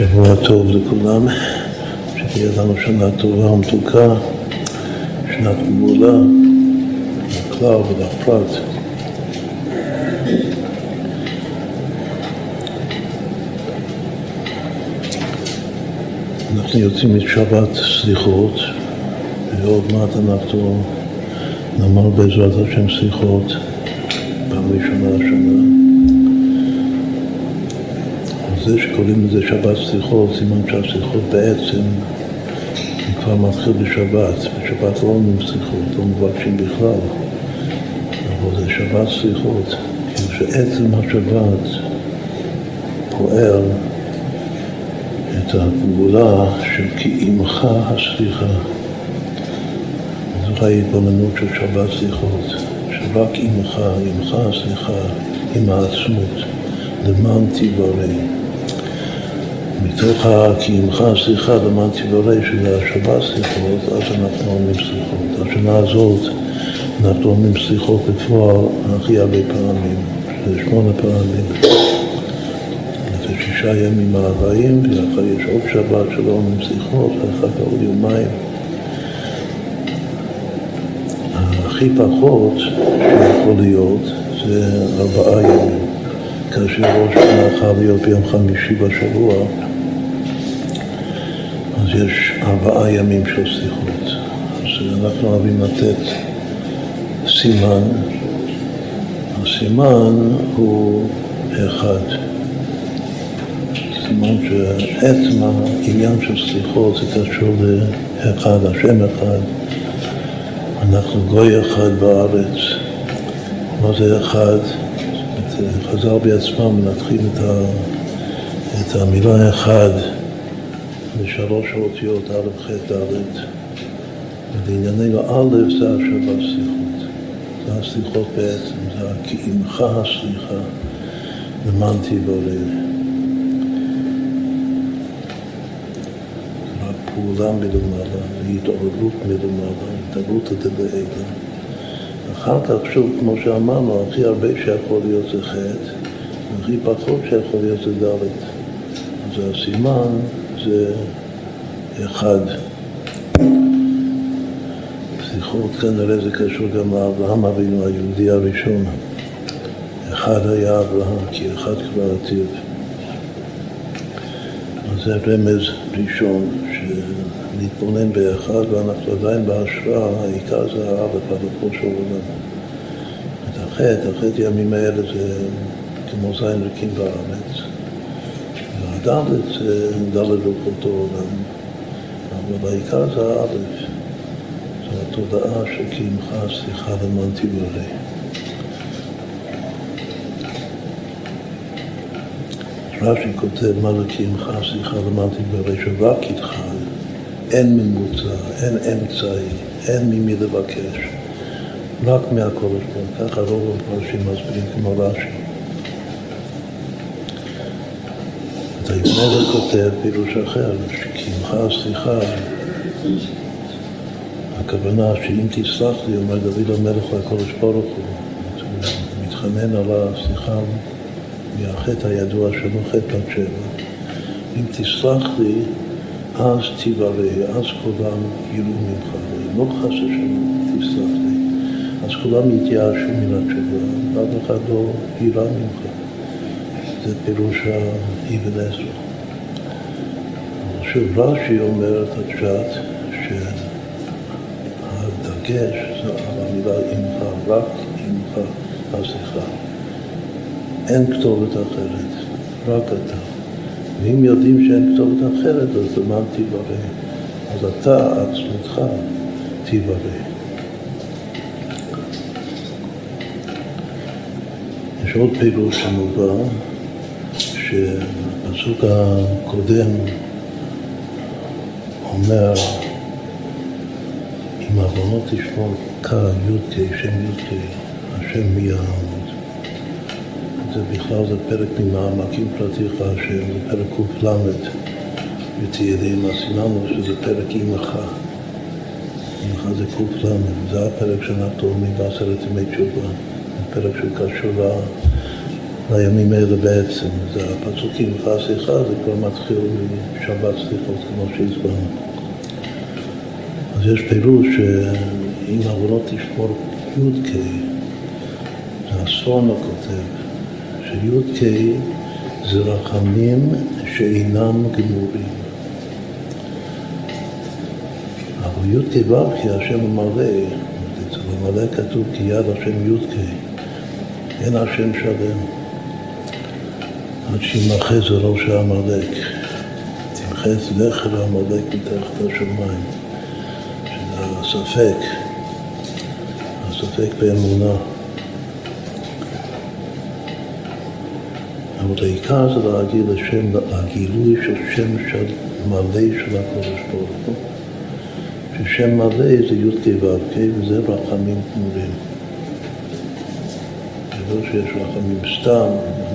שבוע טוב לכולם, שתהיה לנו שנה טובה ומתוקה, שנת גמולה, לכלל ולפרט. אנחנו יוצאים משבת סליחות, ועוד מעט אנחנו נאמר בעזרת השם סליחות זה שקוראים לזה שבת סליחות, סימן שהסליחות בעצם היא כבר מתחיל בשבת, בשבת לא אומרים סליחות, לא מבקשים בכלל, אבל זה שבת סליחות, כאילו שעצם השבת פועל את הגבולה של כי עמך הסליחה. זו ההתבוננות של שבת סליחות, שרק עמך, עמך הסליחה, עם העצמות, למען תיברא. מתוך כי עמך סליחה למען תיברא של השבת סליחות, אז אנחנו אומרים סליחות. השנה הזאת אנחנו אומרים סליחות בפועל הכי הרבה פעמים, שזה שמונה פעמים. זה שישה ימים מהרעים, ואחר יש עוד שבת שלא אומרים סליחות, ואחר כך עוד יומיים. הכי פחות שיכול להיות זה ארבעה ימים. כאשר ראש שנה חייב להיות ביום חמישי בשבוע, אז יש ארבעה ימים של סליחות. אז אנחנו אוהבים לתת סימן. הסימן הוא אחד. סימן שעצם העניין של סליחות זה קשור לאחד, השם אחד. אנחנו גוי אחד בארץ. מה זה אחד? חז"ל בעצמם מנתחים את, המילה אחד לשלוש אותיות א', ח', ד', ולענייננו א' זה השבת סליחות. זה הסליחות בעצם, זה כי עמך הסליחה למען תיברא. פעולה מלמעלה, והתעוררות מלמעלה, התעוררות דבעילה. אחר כך, שוב, כמו שאמרנו, הכי הרבה שיכול להיות זה חטא, והכי פחות שיכול להיות זה ד'. אז הסימן זה אחד. סליחות כנראה זה קשור גם לאברהם אבינו, היהודי הראשון. אחד היה אברהם, כי אחד כבר עתיד. אז זה רמז ראשון, להתבונן באחד, ואנחנו עדיין בהשראה, העיקר זה האבא, פרדתו של עולם. את החטא, החטא ימים האלה זה כמו זין ריקים בארץ. והדלת זה דלת רוחות העולם. אבל העיקר זה האלף. זו התודעה עמך סליחה למען תיברא. רש"י כותב מה זה כי עמך סליחה למען תיברא, שרק איתך אין ממוצע, אין אמצעי, אין ממי לבקש, רק מהקודש ברוך ככה רוב המפרשים מסבירים כמו רש"י. את היבנר כותב פירוש אחר, כי עמך הסליחה, הכוונה שאם תסלח לי, אומר דוד המלך לקודש ברוך הוא, מתחנן על הסליחה מהחטא הידוע שלו, חטא בת שבע. אם תסלח לי, אז תיברא, אז כולם יראו ממך, לא חס ושלום, תסלח לי. אז כולם יתייאשו מן התשובה, ואף אחד לא יירא ממך. זה פירוש האבן עזרא. שוב, רש"י אומר את הפשט שהדגש זה על המילה עמך, רק עמך, הסליחה. אין כתובת אחרת, רק אתה. ואם יודעים שאין כתובת אחרת, אז למען תיברא. אז אתה, עצמך, תיברא. יש עוד פירוש שמובא, שבפסוק הקודם אומר, אם עוונות תשמור י"ק, שם י"ק, השם מי יעמוד. זה בכלל זה פרק ממעמקים פרטיך השם, זה פרק ק"ל בתהילים, אז סימנו שזה פרק עמך. עמך זה ק"ל, זה הפרק שאנחנו אומרים בעשרת ימי תשובה, זה פרק שקשור לימים האלה בעצם. זה הפסוקים לך שיחה, זה כבר מתחיל משבת סליחות, כמו שהסברנו. אז יש פירוש שאם עוונות תשמור י"ק, זה הסורנו כותב, שי"ק זה רחמים שאינם גמורים. אבל י"ק ו"ק השם המלא, אצל המלא כתוב כי יד השם י"ק, אין השם שלם. עד זה ראש העמלק, תמחה זכר העמלק מתחת השמיים, שזה הספק, הספק באמונה. אבל העיקר זה להגיד לשם, הגילוי של שם של מלא של הקודש ברוך הוא, ששם מלא זה י"ק ו"ק וזה רחמים גמורים. לא שיש רחמים סתם,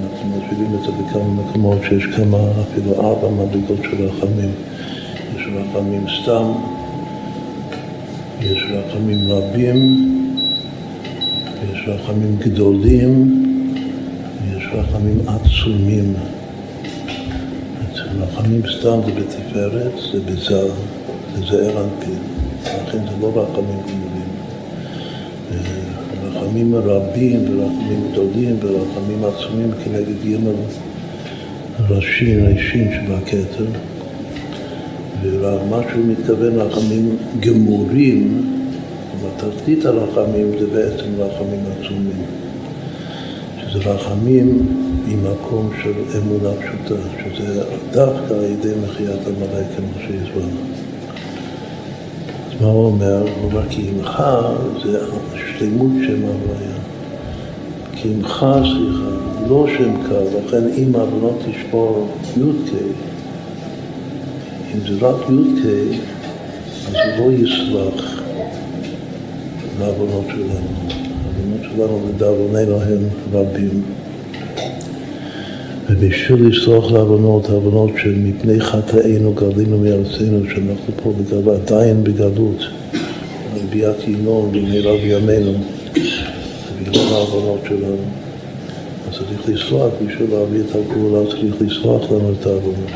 אנחנו מסבירים את זה בכמה מקומות שיש כמה, אפילו ארבע מדרגות של רחמים. יש רחמים סתם, יש רחמים רבים, יש רחמים גדולים, ויש רחמים עצומים. רחמים סתם זה בתפארת, זה בזר, זה זעיר אנפין, לכן זה לא רחמים. רחמים רבים ורחמים גדולים ורחמים עצומים כנגד ג' ראשים, ראשים שבכתר. ומה שהוא מתכוון רחמים גמורים, בתחתית הרחמים זה בעצם רחמים עצומים. שזה רחמים ממקום של אמונה פשוטה, שזה דווקא על ידי מחיית המלאי כמו שהסברנו. מה הוא אומר? הוא אומר כי עמך זה שלמות שם הוויה. כי עמך סליחה, לא שם קו, לכן אם עוונות תשמור י"ק, אם זה רק י"ק, אז הוא לא יסלח לעוונות שלנו. העוונות שלנו לדאבוננו הם רבים. ובשביל לסלוח לעוונות, העוונות שמפני חטאינו גלינו מארצנו, שאנחנו פה בגל, עדיין בגלות, ביאת ינון במהרה בימינו, ובגלל העוונות שלנו. אז צריך לסלוח, בשביל להביא את הגאולה צריך לסלוח לנו את העוונות.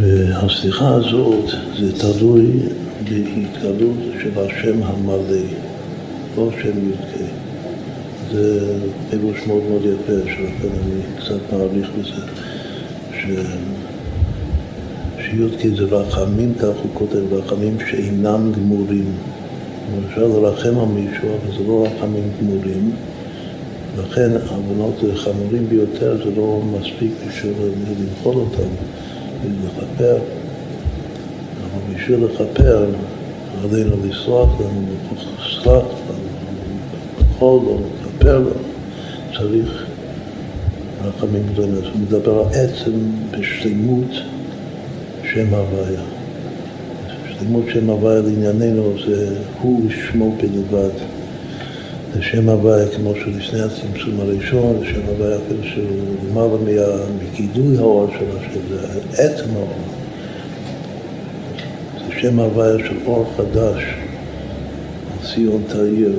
והסליחה הזאת זה תלוי בהתגלות של השם המלא, לא שם י"ק. זה פירוש מאוד מאוד יפה, שלכן אני קצת מעריך בזה, ש... שי"ק זה רחמים, כך הוא כותב, רחמים שאינם גמורים. אפשר לרחם על מישהו, אבל זה לא רחמים גמורים. לכן עוונות חמורים ביותר, זה לא מספיק בשביל למחול אותם, לכפר. אבל בשביל לכפר, עלינו לסלוח לנו, לסלח לנו, לאכול לו, לכפר לו, צריך רחמים גדולים. הוא מדבר על עצם בשלמות שם הוויה. שלמות שם הוויה לענייננו זה הוא שמו בלבד. זה שם הוויה כמו שלפני הצמצום הראשון, זה שם הוויה אפילו שהוא למעלה מגידוי האור של השם, זה עצם האור. זה שם הוויה של אור חדש, ציון תאיר,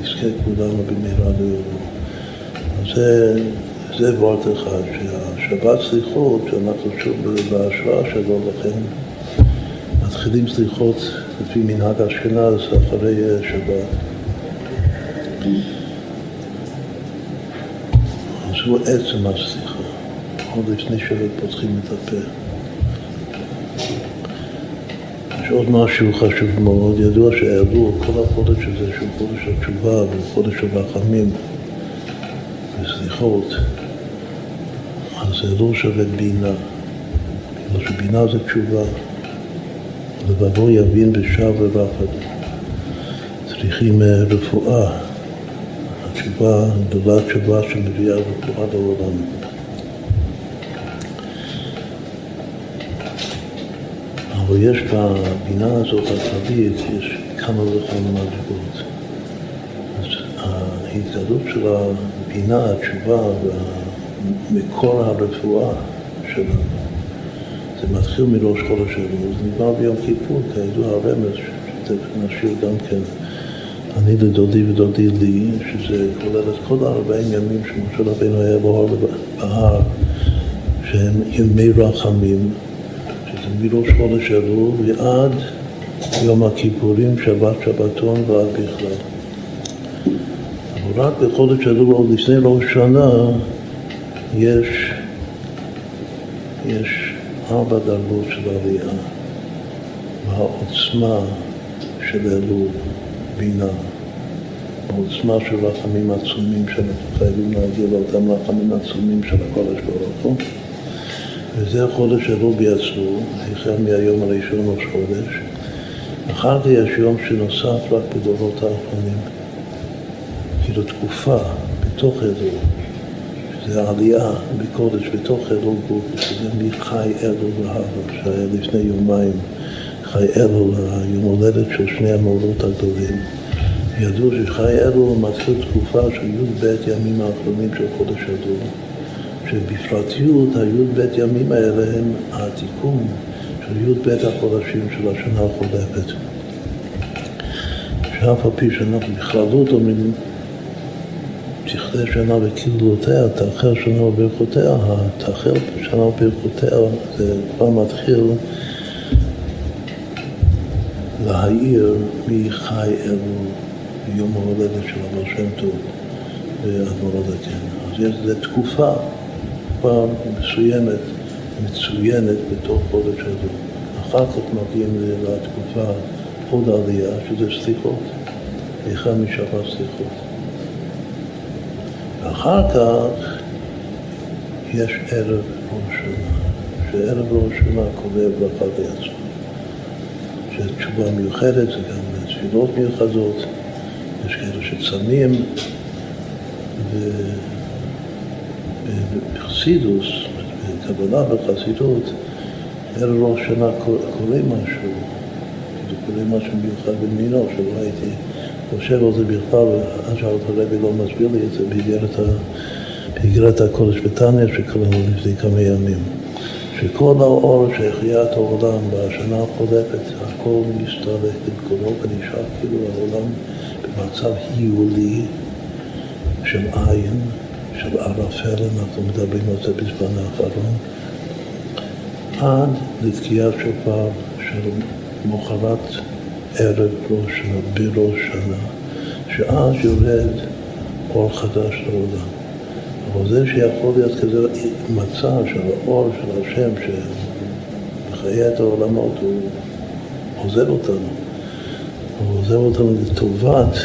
ונזכה כולנו במהרה ליורו. אז זה, וורט אחד, שהשבת סליחות, שאנחנו שוב בהשראה שלו, לכן מתחילים סליחות לפי מנהג אשכנז אחרי שבת. אז הוא עצם הסליחה, עוד לפני שפותחים את הפה. יש עוד משהו חשוב מאוד, ידוע שהעלו כל החודש הזה שהוא חודש התשובה והוא חודש הרחמים וסליחות, אז זה לא שווה בינה, בגלל שבינה זה תשובה. לבבו יבין בשב ורחד. צריכים רפואה, התשובה, גדולה תשובה שמביאה רפואה לעולם. אבל יש בבינה הזאת הכללית, יש כמה וכמה מדרגות. אז ההתגלות של הבינה, התשובה ומקור הרפואה שלנו, זה מתחיל מראש חודש אלול, נגמר ביום כיפור, כידוע הרמז, שתכף נשאיר גם כן. אני לדודי ודודי לי, שזה כולל את כל הארבעים ימים שמשה רבינו היה בהר, שהם ימי רחמים, מראש חודש אלול ועד יום הכיפורים, שבת שבתון ועד בכלל. אבל רק בחודש אלול עוד לפני ראש שנה יש, יש ארבע דרגות של עלייה, והעוצמה של אלול, בינה, העוצמה של רחמים עצומים שאנחנו חייבים להגיע לאותם רחמים עצומים של הקודש ברוך הוא וזה חודש אלול ביצרו, החל מהיום הראשון ראש חודש. אחר כך יש יום שנוסף רק בדורות האחרונים. כאילו תקופה בתוך אלול זה עלייה בקודש בתוך אלול גוף, שזה מחי אלול והלאה שהיה לפני יומיים חי אלול, היום הולדת של שני המורות הגדולים. ידעו שחי אלול מתחיל תקופה של י"ב ימים האחרונים של חודש אלול שבפרטיות הי"ב ימים האלה הם התיקון של י"ב החודשים של השנה החולפת שאף על פי שאנחנו בכללות אומרים תכלה שנה וקללותיה, תאחר שנה וברכותיה, תאחר שנה וברכותיה זה כבר מתחיל להעיר מי חי אלו יום ההולדת של אבר שם טוב ואדמו"ר הזקן. אז יש לזה תקופה כבר מסוימת, מצוינת בתוך חודש הזה. אחר כך מגיעים לתקופה עוד עלייה, שזה סליחות, אחד משבת סליחות. ואחר כך יש ערב ראש שנה, שערב ראש שנה כולל ברכה בעצמו. שזה תשובה מיוחדת, זה גם תפילות מיוחדות, יש כאלה שצמים, ובחסידוס, בקבלה בחסידות, ערב ראש שנה קורה משהו, כאילו קורה משהו מיוחד במינו, שלא הייתי חושב על זה בכלל, עד שהרבי לא מסביר לי את זה באיגרת הקודש בתניא שקראנו לפני כמה ימים. שכל האור שהחיה את העולם בשנה החולפת, הכל מסתלק במקומו ונשאר כאילו העולם במצב היולי של עין, של ערפל, אנחנו מדברים על זה בזמן האחרון, עד לתקיעת שופר של מוחרת ערב ראש שנה, בראש שנה, שאז יורד אור חדש לעולם. אבל זה שיכול להיות כזה מצב של האור של השם שמחיה את העולמות, הוא עוזב אותנו. הוא עוזב אותנו לטובת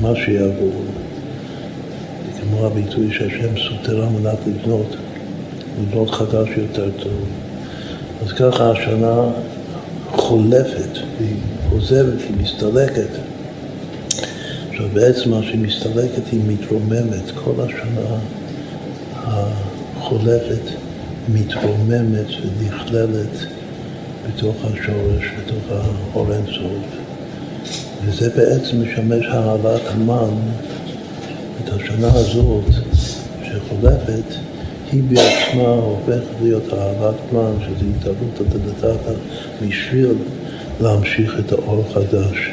מה שיעבור. כמו הביטוי שהשם סותר על מנת לבנות, לבנות חדש יותר טוב. אז ככה השנה חולפת, היא עוזבת, היא מסתלקת. עכשיו בעצם מה שהיא מסתלקת היא מתרוממת כל השנה החולפת מתרוממת ונכללת בתוך השורש, בתוך האור אינסוף. וזה בעצם משמש העלאת המן, את השנה הזאת שחולפת, היא בעצמה הופכת להיות העלאת מן, שזה התעלות הדדתתא, בשביל להמשיך את האור החדש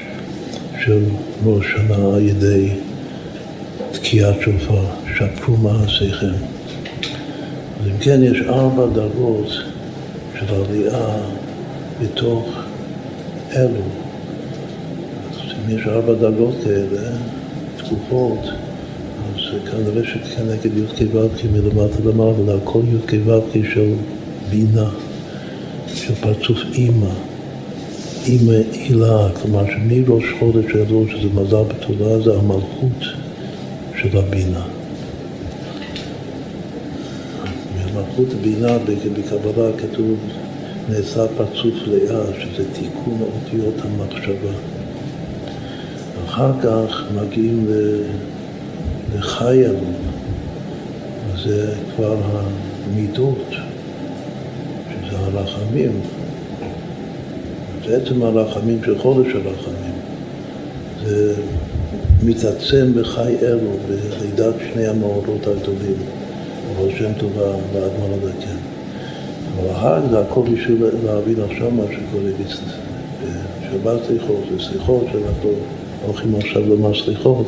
של ראש שנה על ידי תקיעת שופר, שפרו מעשיכם. אז אם כן, יש ארבע דרגות של עלייה בתוך אלו. אז אם יש ארבע דרגות כאלה, תקופות, אז כנראה שכנגד י"ק ו"ק מלמטה למעלה, הכל י"ק ו"ק של בינה, של פרצוף אימא, אימא הילה, כלומר שמראש חודש ידעו שזה מזל בתורה, זה המלכות של הבינה. מלכות בינה בקבלה כתוב נעשה פרצוף לאה, שזה תיקון אותיות המחשבה. אחר כך מגיעים לחייל, זה כבר המידות, שזה הרחמים. זה עצם הרחמים של חודש הרחמים. זה מתעצם בחי אלו, בלידת שני המאורות הגדולים. אבל שם טובה והאדמון הזקן. אבל ההר זה הכל בשביל להבין עכשיו מה שקורה בשבת סליחות, זה סליחות שאנחנו הולכים עכשיו לומר סליחות,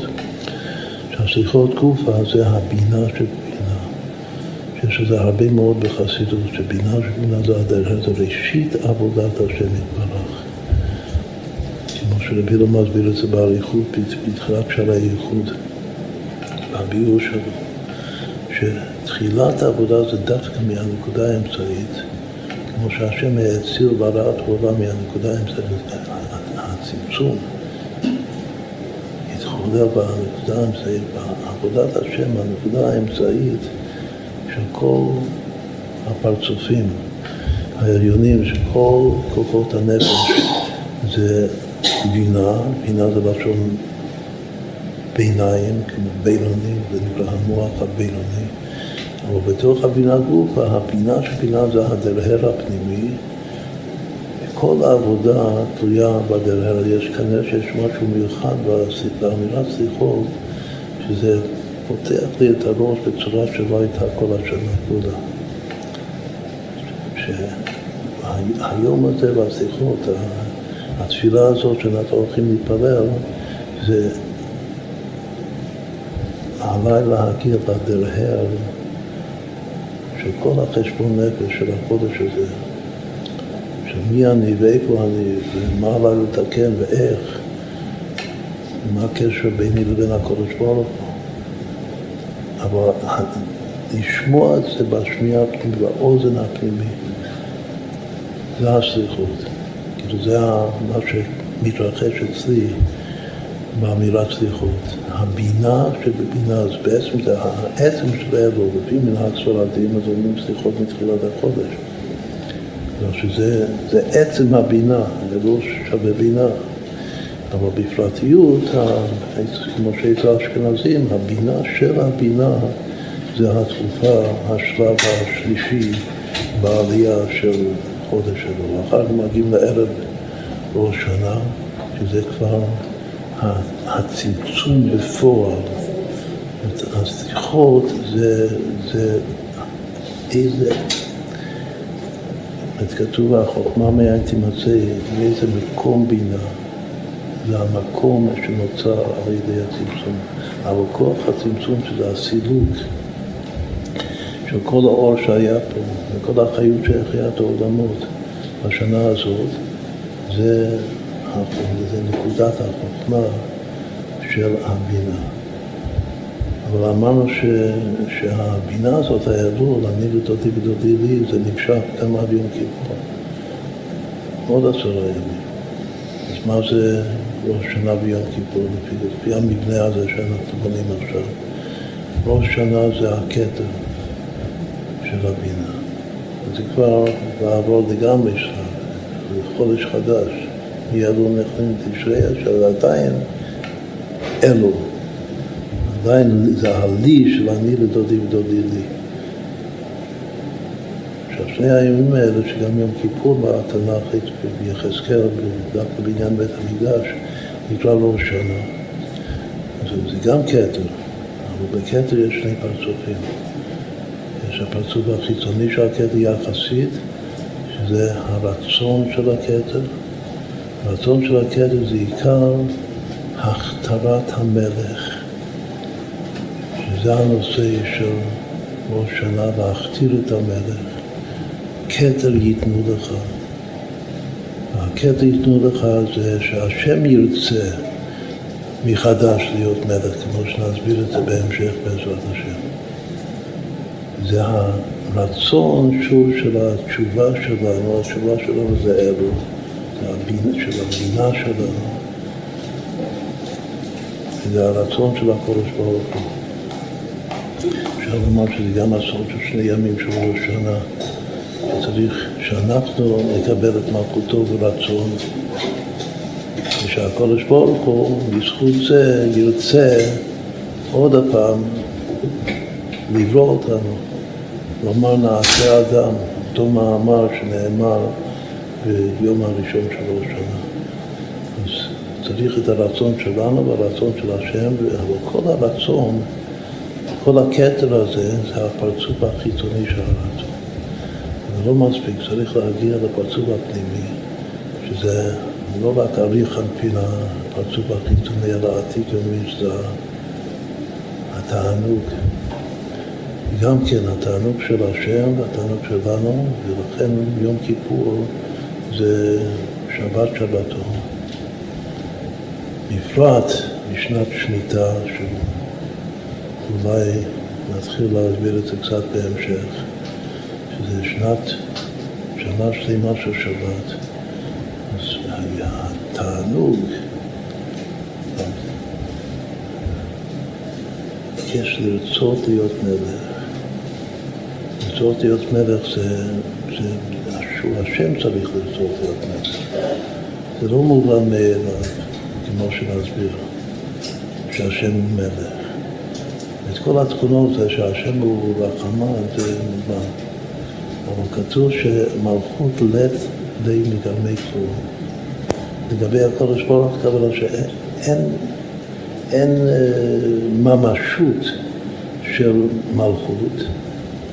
שהסליחות גופה זה הבינה של בינה, שיש לזה הרבה מאוד בחסידות, שבינה של בינה זה הדרך, זה ראשית עבודת השם יתברך. כמו שרבי לא מסביר את זה באריכות, בתחילת שערי הייחוד, בביאור שלו, שתחילת העבודה זה דווקא מהנקודה האמצעית. כמו שהשם האציל בראת העולם מהנקודה האמצעית, הצמצום התחולל בנקודה האמצעית, בעבודת השם, הנקודה האמצעית של כל הפרצופים העליונים, של כל כוחות הנפש, זה בינה, בינה זה לשון ביניים, כמו בינוני, זה נקרא המוח הבינוני. אבל בתוך הבינה גופה, הבינה של בינה זה הדרהר הפנימי, כל העבודה תלויה בדרהר. יש כנראה שיש משהו מיוחד באמירת שיחות, שזה פותח לי את הראש בצורה שלא הייתה כל השנה כולה. שהיום הזה בשיחות, התפילה הזאת שאנחנו הולכים להתפלל, זה עליי להכיר בדרהר של כל החשבון נפש של החודש הזה, של מי אני ואיפה אני ומה עליי לתקן ואיך, מה הקשר ביני לבין הקודש ברוך הוא. אבל לשמוע את זה בשמיעה הפנימית, באוזן הפנימית, זה הסליחות. כאילו זה מה שמתרחש אצלי באמירת סליחות. הבינה שבבינה, אז בעצם זה העצם של האלו, לפי מנהג ספרדים, אז אומרים סליחות מתחילת החודש. שזה זה עצם הבינה, זה לא שווה בינה. אבל בפרטיות, כמו שאצל האשכנזים, הבינה של הבינה זה התקופה, השלב השלישי בעלייה של חודש שלו. אחר כך מגיעים לערב ראש שנה, שזה כבר הצמצום בפועל, השיחות זה, זה איזה, כתוב החוכמה מאין תימצא, באיזה מקום בינה, זה המקום שנוצר על ידי הצמצום. אבל כוח הצמצום שזה הסילוק של כל האור שהיה פה, וכל החיות של חיית העולמות בשנה הזאת, זה זה נקודת החוכמה של הבינה. אבל אמרנו ש, שהבינה הזאת, הידוע, אני ודודי ודודי לי, זה נמשך גם עד יום כיפור. עוד עשרה ימים. אז מה זה ראש שנה ויום כיפור לפי, לפי המבנה הזה שאנחנו בונים עכשיו? ראש שנה זה הכתר של הבינה. זה כבר לעבור לגמרי שלב, זה חודש חדש. מיד נכנסים לתשרי, עכשיו עדיין אלו. עדיין זה הלי של אני לדודי ודודי לי. עכשיו שני הימים האלה, שגם יום כיפור בתנ"ך, ביחזקאל, דווקא בעניין בית המקדש, נקרא לו שנה. זה, זה גם כתר, אבל בכתר יש שני פרצופים. יש הפרצוף החיצוני של הכתר יחסית, שזה הרצון של הכתר, הרצון של הכתר זה עיקר הכתרת המלך, שזה הנושא של ראש שנה, להכתיר את המלך. כתר ייתנו לך. הכתר ייתנו לך זה שהשם ירצה מחדש להיות מלך, כמו שנסביר את זה בהמשך בעזרת השם. זה הרצון שוב של התשובה שלנו, התשובה שלנו זה אלו. של המדינה שלנו, זה הרצון של הקודש ברוך הוא. אפשר לומר שזה גם הסוד של שני ימים של ראש שנה, שצריך שאנחנו נקבל את מלכותו ברצון, ושהקודש ברוך הוא, בזכות זה, ירצה עוד הפעם לברוא אותנו, לומר נעשה אדם, אותו מאמר שנאמר ביום הראשון של ראש שנה. צריך את הרצון שלנו והרצון של השם, אבל כל הרצון, כל הכתר הזה, זה הפרצוף החיצוני של הרצון. זה לא מספיק, צריך להגיע לפרצוף הפנימי, שזה לא רק אריך אנפין הפרצוף החיצוני, אלא עתיק יומי שזה התענוג. גם כן התענוג של השם והתענוג שלנו, ולכן יום כיפור זה שבת שבתו. בפרט בשנת שמיטה, שאולי נתחיל להסביר את זה קצת בהמשך, שזה שנת, שנה שלמה של שבת. אז התענוג, יש לרצות להיות מלך. לרצות להיות מלך זה, זה השם צריך לרצות להיות מלך. זה לא מובן מאליו, כמו שנסביר, שהשם הוא מלך. כל התכונות שהשם הוא רחמה, זה מובן. אבל כתוב שמלכות לית די מגרמי כלום. לגבי הקודש ברוך כוונה שאין אין, אה, ממשות של מלכות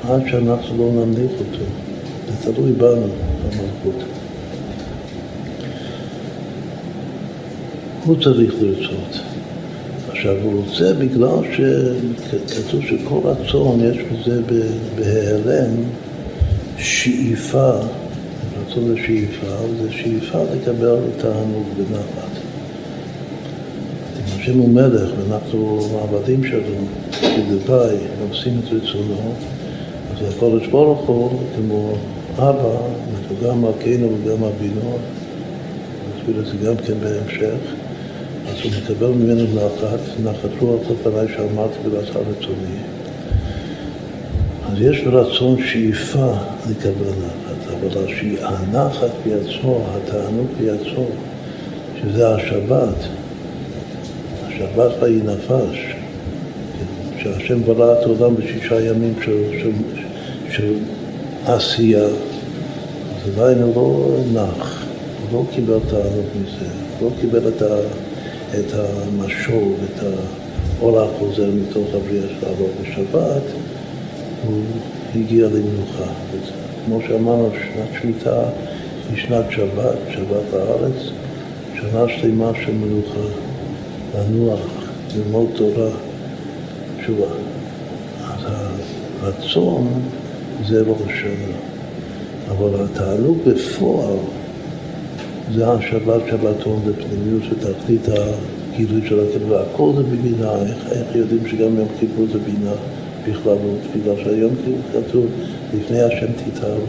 עד שאנחנו לא נמליך אותו. זה תלוי בנו, במלכות. הוא צריך לרצות. עכשיו, הוא רוצה בגלל שכתוב שכל רצון יש בזה בהיעלם שאיפה, רצון לשאיפה, זה שאיפה לקבל תענוג בנחת. השם הוא מלך ואנחנו עבדים שלו, כדברי, עושים את רצונו, אז הקודש ברוך הוא, כמו אבא, הוא גם מלכנו וגם אבינו, נסביר את זה גם כן בהמשך, מקבל ממנו נחת, נחת רוח לפניי שאמרתי ולעשה רצוני. אז יש רצון שאיפה לקבל נחת, אבל הנחת בעצמו, התענוג בעצמו, שזה השבת, השבת ויהי נפש, שהשם ברא את העולם בשישה ימים של, של, של עשייה, אז עדיין לא נח, הוא לא קיבל תענוג מזה, לא קיבל את, ה, את המשוב, את האור החוזר מתוך הבריאה שלו, אבל בשבת הוא הגיע למנוחה. כמו שאמרנו, שנת שמיטה היא שנת שבת, שבת הארץ, שנה שלמה של מנוחה, לנוח, ללמוד תורה. תשובה. אז הרצון זה ראש השנה, אבל התענוג בפועל זה השבת שבתון בפנימיות של תכלית הגילוי של הכתוב, והכל זה בבינה, איך, איך יודעים שגם יום כיפור זה בינה בכללות, בגלל שהיום כיפור כתוב לפני השם תתארו.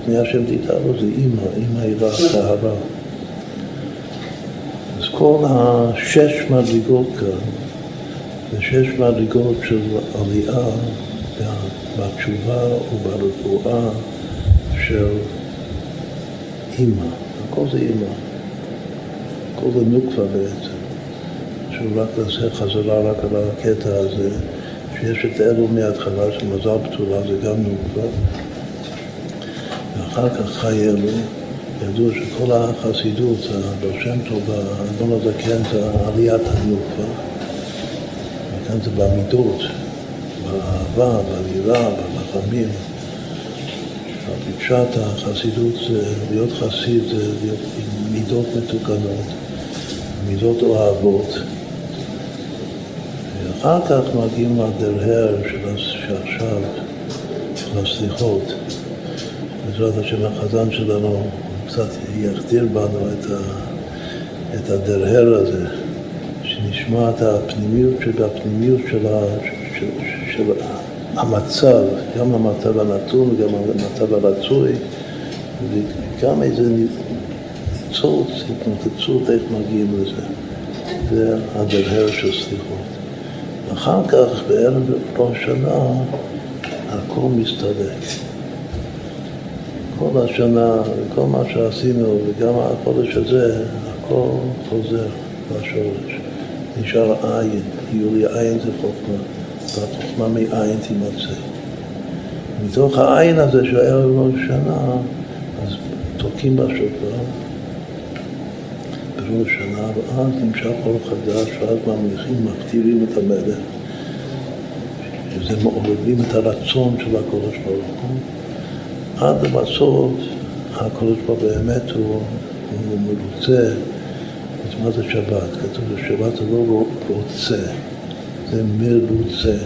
לפני השם תתארו זה אימא, אימא יראה טהרה. אז כל השש מדרגות כאן זה שש מדרגות של עלייה בתשובה וברפואה של אימא. הכל זה אימא. הכל זה נוקבה בעצם. שהוא רק נעשה חזרה רק על הקטע הזה, שיש את אלו מההתחלה של מזל פתולה, זה גם נוקבה. ואחר כך חי אלו. ידוע שכל החסידות, הבר שם טוב, האדון הזקן, זה עליית הנוקבה. וכאן זה במידות, באהבה, ביראה, ברחמים. פשט החסידות זה, להיות חסיד זה להיות עם מידות מתוקנות, מידות אוהבות. ואחר כך מגיעים לדרהר שעכשיו, של הסליחות. בעזרת השם החזן שלנו קצת יחדיר בנו את, ה, את הדרהר הזה, שנשמע את הפנימיות שבפנימיות של, של, של, של המצב, גם המצב הנתון וגם המצב הרצוי, וגם איזה ניצוץ, התנוצצות, איך מגיעים לזה. זה הדרהר של סליחות. אחר כך, בערב ראש שנה, הכל מסתלק. כל השנה, וכל מה שעשינו, וגם החודש הזה, הכל חוזר לשורש. נשאר עין, יולי עין זה חוכמה, והחוכמה מעין תימצא. מתוך העין הזה של ערב ראש שנה, אז תוקעים בשופר בראש שנה, ואז נמשך אור חדש, ואז ממליכים, מקטירים את המלך, שזה מעוררים את הרצון של הקודש ברוך הוא. עד לבסוף הקודש פה באמת הוא, הוא מרוצה, אז מה זה שבת? כתוב ששבת זה לא רוצה, מרוצה.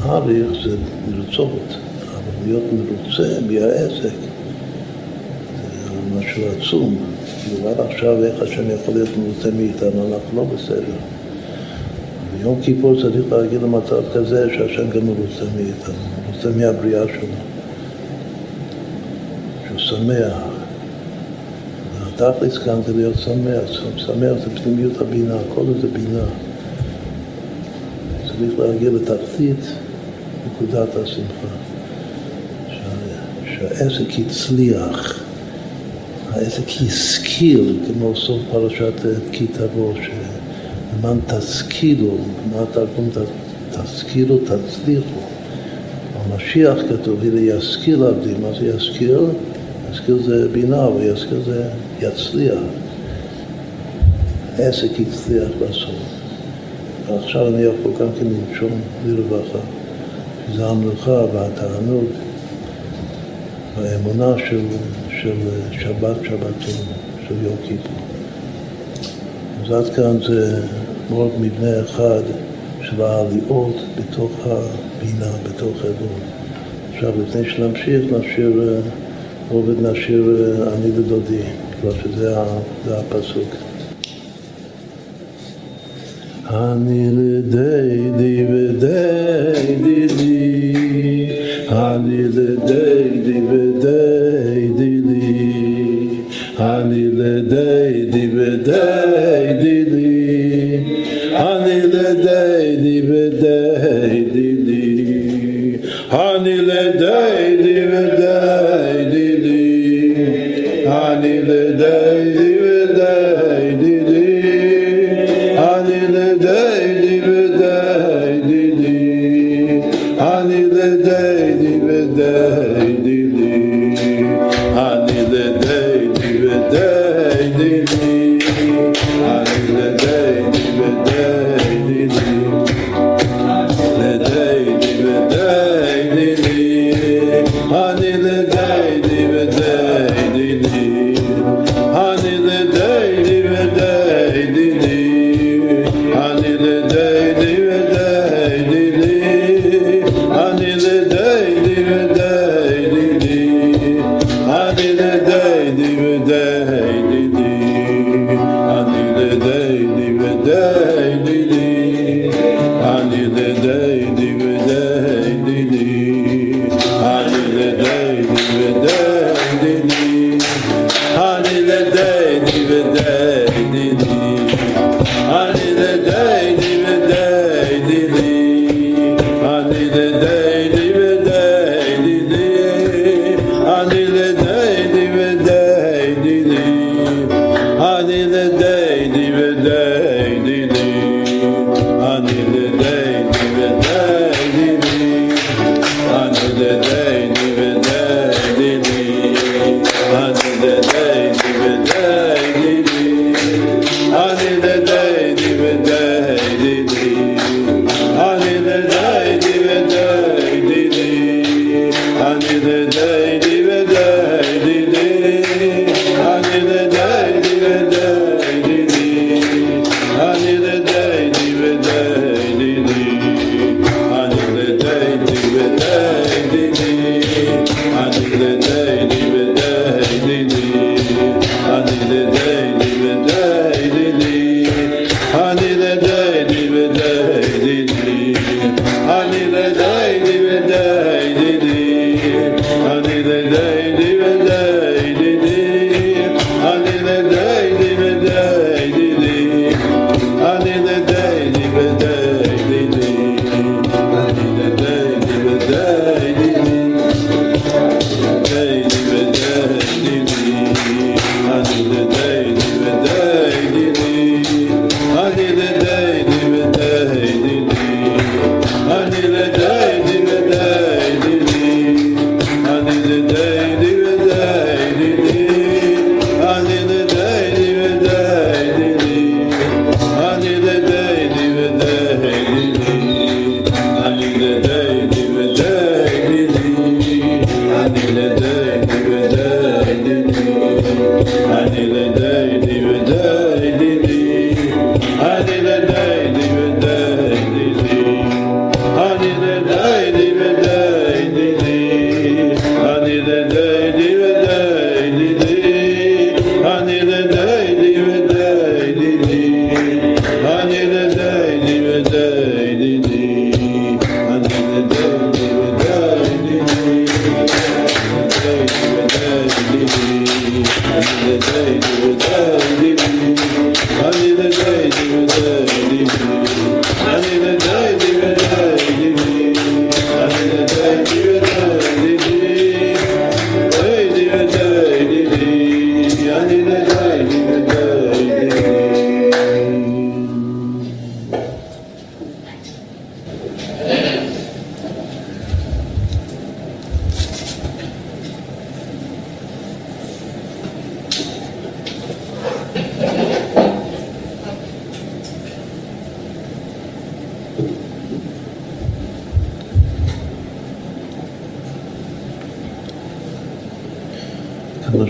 האריך זה מרצות, אבל להיות מרוצה מהעסק זה משהו עצום. עד עכשיו איך השם יכול להיות מרוצה מאיתנו, אנחנו לא בסדר. ביום כיפור צריך להגיד למצב כזה שהשם גם מרוצה מאיתנו, מרוצה מהבריאה שלו, שהוא שמח. התכלס כאן זה להיות שמח, שמח זה פנימיות הבינה, הכל זה בינה. צריך להגיע לתחתית נקודת השמחה, שהעסק הצליח, העסק השכיל, כמו סוף פרשת כי תבוא, למען תשכילו, מה התרגום תשכילו, תצליחו. המשיח כתוב, הנה ישכיל עבדי, מה זה ישכיל? ישכיל זה בינה, וישכיל זה יצליח. עסק הצליח בסוף. ועכשיו אני יכול גם כן לנשום לרווחה, שזה המלוכה והתענוג והאמונה של, של שבת שבתון, של יום כיפור. אז עד כאן זה מאוד מבנה אחד של העליות בתוך הבינה, בתוך האדום. עכשיו, לפני שנמשיך, נשאיר, עובד נשאיר אני ודודי, כבר שזה הפסוק. אני לדידי ודיידי לי, אני לדידי ודיידי לי, אני לדידי ודיידי לי, אני לדידי ודיידי לי, אני לדידי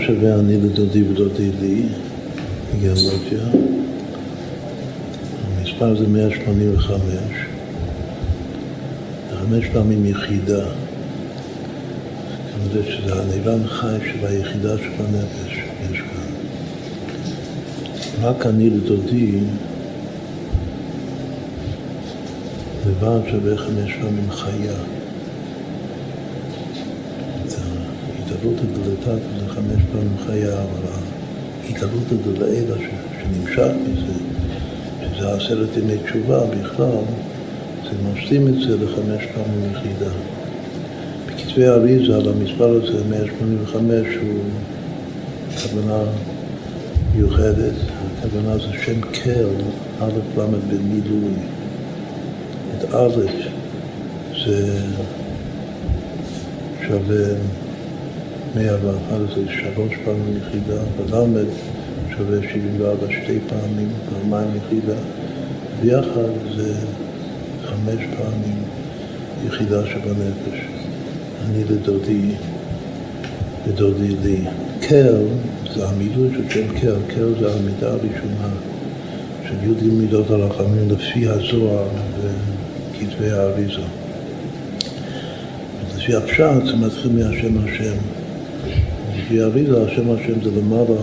שווה אני לדודי ודודי לי, בגיאולוגיה. המספר זה 185. חמש פעמים יחידה. כנראה שזה הנירן חי של היחידה של הנפש, יש כאן. רק אני לדודי לבד שווה חמש פעמים חיה. ההתעלות הדלתת זה חמש פעמים חיה, אבל ההתעלות הדלעילה שנמשך מזה, שזה עשרת ימי תשובה בכלל, זה משלים את זה לחמש פעמים יחידה. בכתבי האריזה על המספר הזה, 185, הוא כוונה מיוחדת, הכוונה זה שם קל, א' ל' במילוי. את א' זה שווה 111, שלוש פעמים יחידה, ול' שווה 74, שתי פעמים, פעמיים יחידה, ביחד זה חמש פעמים יחידה שבנפש. אני לדודי ודודי לי. קל זה המילוי של שם קל, קל זה המידה הראשונה של י"ג מידות הרחמים לפי הזוהר וכתבי האריזה. לפי הפשט זה מתחיל מהשם השם. לפי האריזה, השם זה למעלה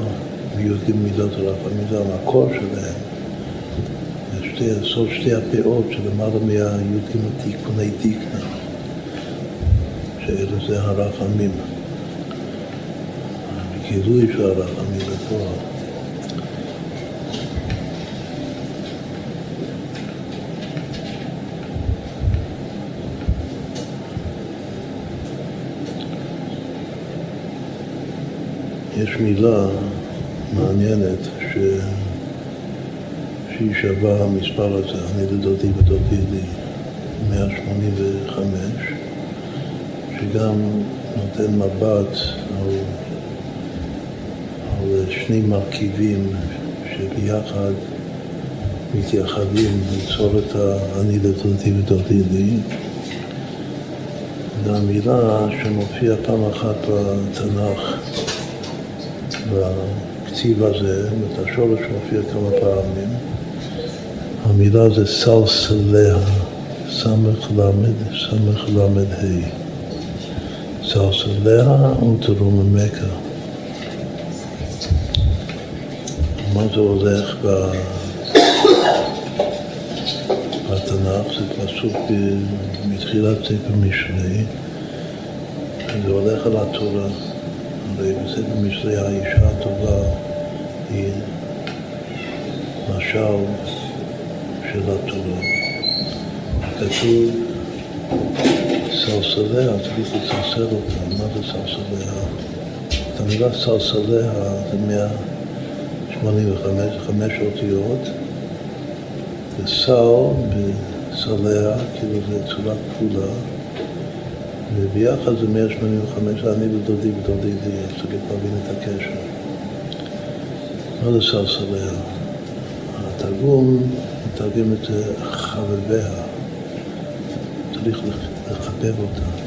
מי"ג מידות הרחמים, זה המקור שלהם. שתי, סוד שתי הפאות שלמעלה מהי"ג תיקוני תיקנה, שאלה זה הרחמים, גילוי של הרחמים בפועל. יש מילה מעניינת ש... שהיא שווה המספר הזה, אני לדודי ודודי לי, 185, שגם נותן מבט על, על שני מרכיבים שביחד מתייחדים ליצור את ה"אני לדודי ודודי לי". והמילה שמופיעה פעם אחת בתנ"ך, בכתיב הזה, את השורש מופיע כמה פעמים. המילה זה סלסליה, סמך למד, סמך למד ה'. סלסליה ותרוממך. מה זה הולך בתנ"ך? זה פסוק מתחילת ספר משלי, זה הולך על התורה. בספר משלי האישה הטובה היא משל של התורה. כתוב סלסליה, צריך לסלסל אותה. מה זה סלסליה? את המילה סלסליה זה 185, חמש אותיות, וסל בסליה, כאילו זה צורה כפולה, וביחד זה 185, אני ודודי ודודי אז צריך להבין את הקשר. מה זה סלסליה? התרגום מתרגם את זה חבביה, צריך לחבב אותה.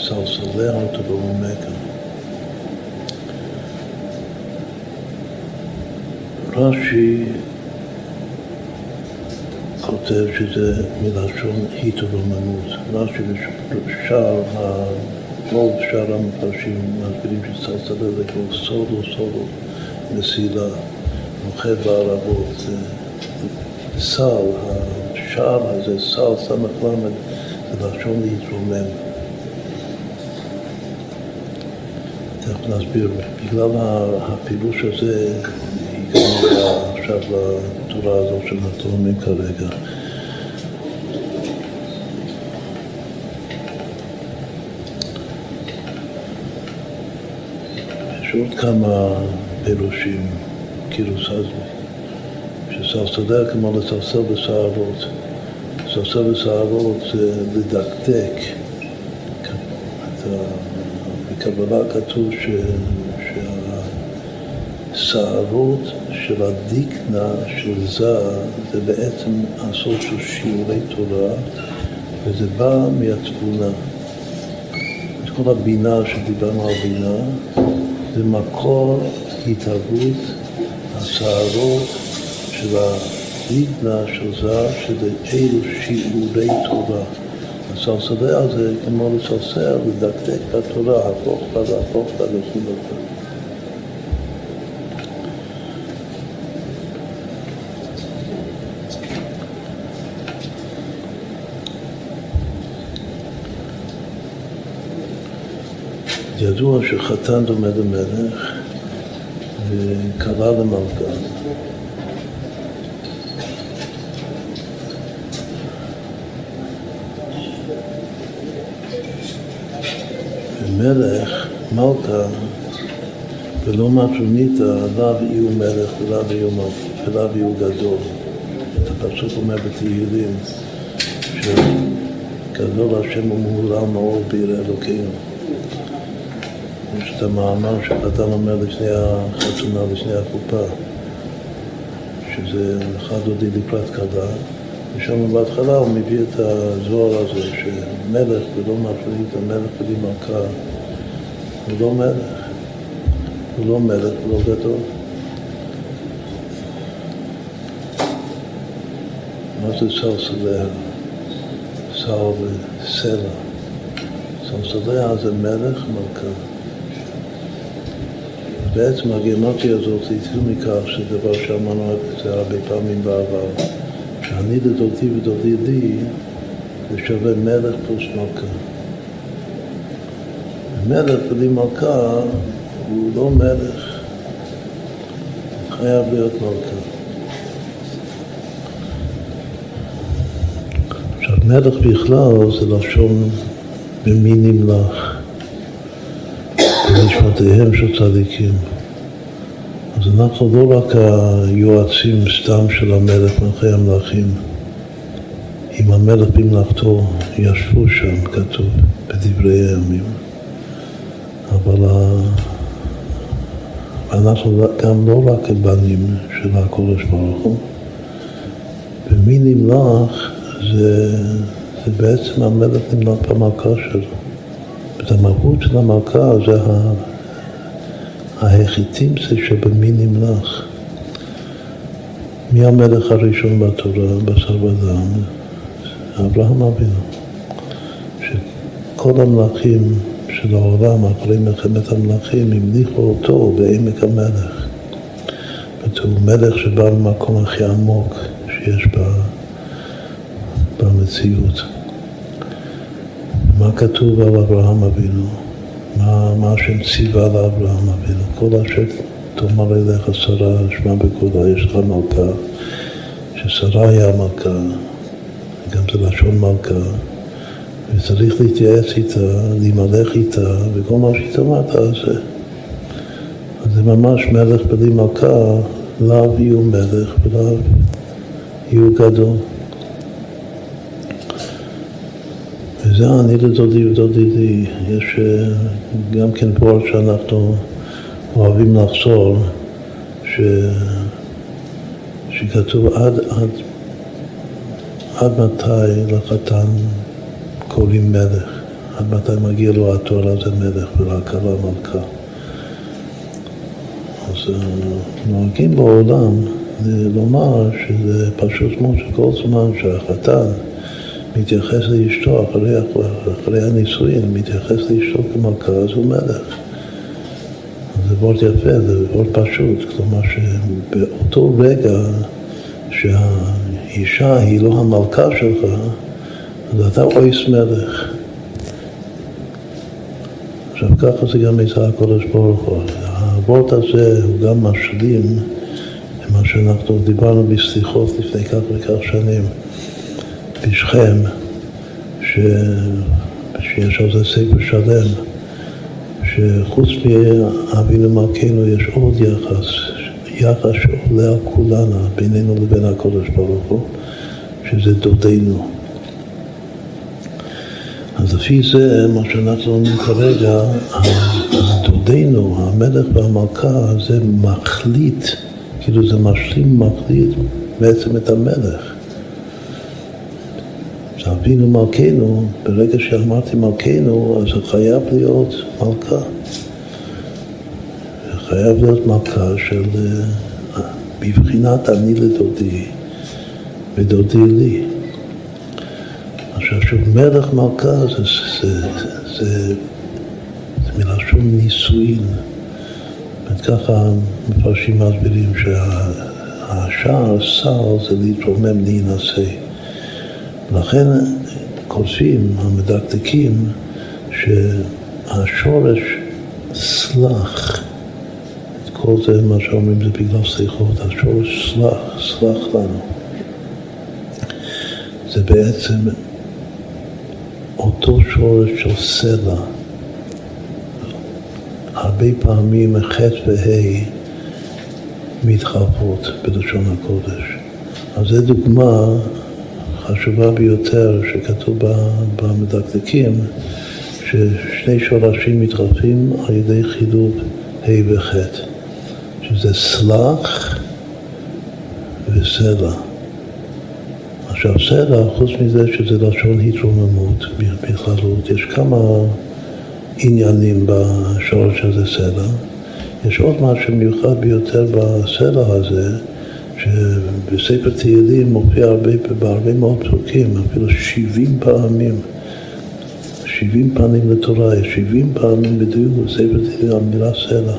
סלסליה ותרוממך. רש"י כותב שזה מלשון התרוממות. רש"י ושאר, רוב שאר המפרשים מסבירים שסלסלה זה כמו סודו סודו, מסילה. מוחה בערבות, סל, השער הזה, סל, סמך למד, זה לשון להתרומם. תכף נסביר, בגלל הפילוש הזה הגענו עכשיו לתורה הזאת התורמים כרגע. עוד כמה פירושים. כאילו שסלסליה כמו לסלסל בשערות. לסלסל בשערות זה לדקדק. בקבלה כתוב ש... שהשערות של הדיקנה של זה זה בעצם הסוף של שיעורי תורה וזה בא מהתבונה. כל הבינה שדיברנו על בינה, זה מקור התהוות הסערות של הליטנה של זר, שזה אלו שיעורי תורה. הסלסלה זה כמו לסלסל, לדקדק בתורה, הפוך בה והפוך בה וכו' וכו'. ידוע שחתן דומה למלך וקרא למלכה. ומלך, מלכה, ולא מטרוניתא, עליו יהיו מלך ולאו יהיו מלכה, ולאו יהיו גדול. את הפסוק אומר בתהילים, שגדול השם ומהולל מאור בעיר אלוקינו. את המאמר שחתן אומר לפני החתונה, לפני החופה, שזה לך דודי לקראת כלה, ושם בהתחלה הוא מביא את הזוהר הזה, שמלך ולא מפריד, המלך בלי מלכה, הוא לא מלך, הוא לא מלך, הוא לא גדול. מה זה סלסליה? סל וסלע. סלסליה זה מלך מלכה. בעצם הגימטריה הזאת התחיל מכך שדבר שאמרנו את זה הרבה פעמים בעבר, שאני לדודי ודודי לי זה שווה מלך פלוס מלכה. מלך בלי מלכה הוא לא מלך, חייב להיות מלכה. עכשיו מלך בכלל זה לשון במי נמלך. בנשמותיהם של צדיקים. אז אנחנו לא רק היועצים סתם של המלך מלכי המלכים. אם המלך במלאכתו ישבו שם, כתוב בדברי הימים. אבל אנחנו גם לא רק הבנים של הקודש ברוך הוא. ומי נמלך זה, זה בעצם המלך נמלך במלכה שלו. את המהות של המלכה זה ההחיתים זה שבמי נמלך. מי המלך הראשון בתורה, בשר ודם? אברהם אבינו. שכל המלכים של העולם, אחרי מלחמת המלכים, המליכו אותו בעמק המלך. הוא מלך שבא למקום הכי עמוק שיש במציאות. מה כתוב על אברהם אבינו? מה, מה השם ציווה לאברהם אבינו? כל אשר תאמר אליך שרה, שמע בקולה, יש לך מלכה, ששרה היא המלכה, גם זה לשון מלכה, וצריך להתייעץ איתה, להימלך איתה, וכל מה שהיא תאמר תעשה. אז זה ממש מלך בלי מלכה, לאו יהיו מלך ולאו יהיו גדול. וזה אני לדודי ודודי לי. יש אה, גם כן פועל שאנחנו אוהבים לחזור, ש... שכתוב עד, עד, עד מתי לחתן קוראים מלך, עד מתי מגיע לו התואר הזה מלך ולהקלה מלכה. אז אה, נוהגים בעולם לומר שזה פשוט מאוד שכל זמן שהחתן מתייחס לאשתו אחרי, אחרי הנישואין, מתייחס לאשתו כמלכה, אז הוא מלך. זה וורט יפה, זה וורט פשוט, כלומר שבאותו רגע שהאישה היא לא המלכה שלך, אז אתה אויס מלך. עכשיו ככה זה גם מצד הקודש ברוך הוא. הוורט הזה הוא גם משלים למה שאנחנו דיברנו בסליחות לפני כך וכך שנים. בשכם, ש... שיש על זה ספר שלם, שחוץ מאבינו מלכנו יש עוד יחס, יחס שעולה על כולנו, בינינו לבין הקודש ברוך הוא, שזה דודינו. אז לפי זה, מה שאנחנו אומרים כרגע, דודינו, המלך והמלכה, זה מחליט, כאילו זה משלים מחליט בעצם את המלך. אבינו מלכנו, ברגע שאמרתי מלכנו, אז זה חייב להיות מלכה. חייב להיות מלכה של בבחינת אני לדודי ודודי לי. עכשיו שוב, מלך מלכה זה, זה, זה, זה מלשון נישואין. ככה מפרשים מסבירים שהשער סל זה להתרומם להינשא. לכן כותבים, המדקדקים, שהשורש סלח, את כל זה, מה שאומרים זה בגלל סליחות, השורש סלח, סלח לנו. זה בעצם אותו שורש של סלע. הרבה פעמים ח' וה' מתחלפות בלשון הקודש. אז זו דוגמה חשובה ביותר שכתוב במדקדקים, ששני שורשים מתחלפים על ידי חילוב ה' וח', שזה סלח וסלע. עכשיו סלע, חוץ מזה שזה לשון התרוממות בכללות, יש כמה עניינים בשורש הזה סלע. יש עוד משהו מיוחד ביותר בסלע הזה, שבספר תהילים מופיע הרבה, בהרבה מאוד פסוקים, אפילו 70 פעמים, 70 פעמים לתורה, 70 פעמים בדיוק בספר תהילים המילה סלע.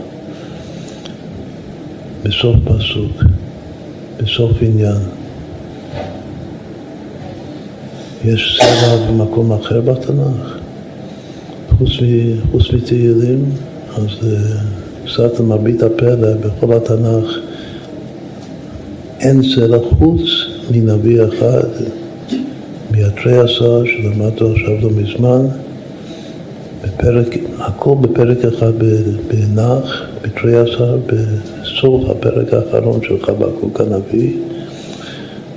בסוף פסוק, בסוף עניין. יש סלע במקום אחר בתנ"ך, חוץ, חוץ מתהילים, אז אה, קצת מרבית הפלא בכל התנ"ך אין סלע חוץ מנביא אחד, מיתרי עשר שלמדנו עכשיו לא מזמן, בפרק, הכל בפרק אחד בנח, בתרי עשר, בסוף הפרק האחרון של חבקוק הנביא,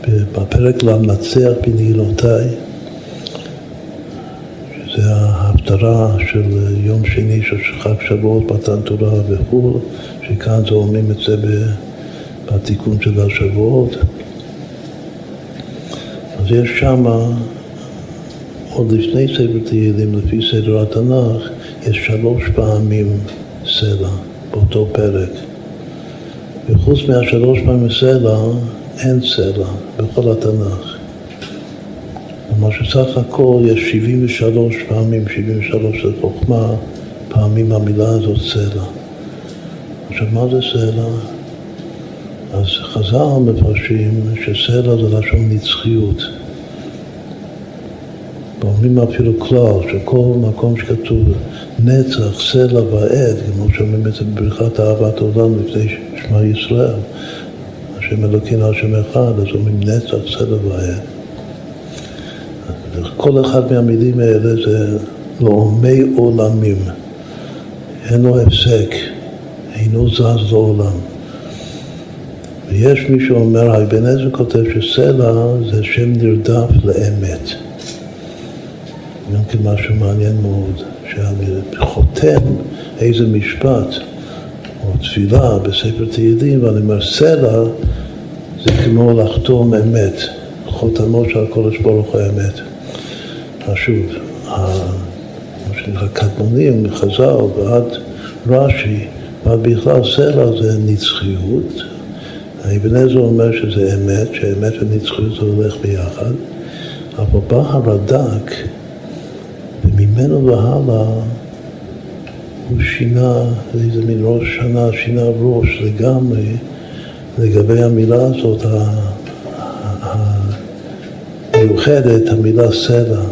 בפרק למנצח בנעילותיי, שזה ההפטרה של יום שני של חג שבועות, מתן תורה וכו', שכאן זה אומרים את זה בתיקון של השבועות. אז יש שם, עוד לפני ספר תהילים, לפי סדר התנ"ך, יש שלוש פעמים סלע באותו פרק. וחוץ מהשלוש פעמים סלע, אין סלע בכל התנ"ך. כלומר שסך הכל יש 73 פעמים, 73 זה חוכמה, פעמים המילה הזאת סלע. עכשיו, מה זה סלע? אז חז"ל מפרשים שסלע זה לשון נצחיות. ואומרים אפילו כלל, שכל מקום שכתוב נצח, סלע ועד, כמו שאומרים את זה בברכת אהבת עולם לפני שמע ישראל, השם אלוקינו השם אחד, אז אומרים נצח, סלע ועד. כל אחד מהמילים האלה זה לעולמי עולמים, אין לו הפסק, אינו זז לעולם. ויש מי שאומר, אבן עזר כותב שסלע זה שם נרדף לאמת. גם כן משהו מעניין מאוד, שחותם איזה משפט או תפילה בספר תהילים, ואני אומר, סלע זה כמו לחתום אמת, חותמו של הקודש ברוך הוא האמת. שוב, מה שנקרא קדמונים, חז"ל ועד רש"י, ועד בכלל סלע זה נצחיות, האבן עזר אומר שזה אמת, שאמת ונצחיות זה הולך ביחד, אבל בא הרד"ק, וממנו והלאה הוא שינה איזה מין ראש שנה, שינה ראש לגמרי לגבי המילה הזאת המיוחדת, המילה סלע.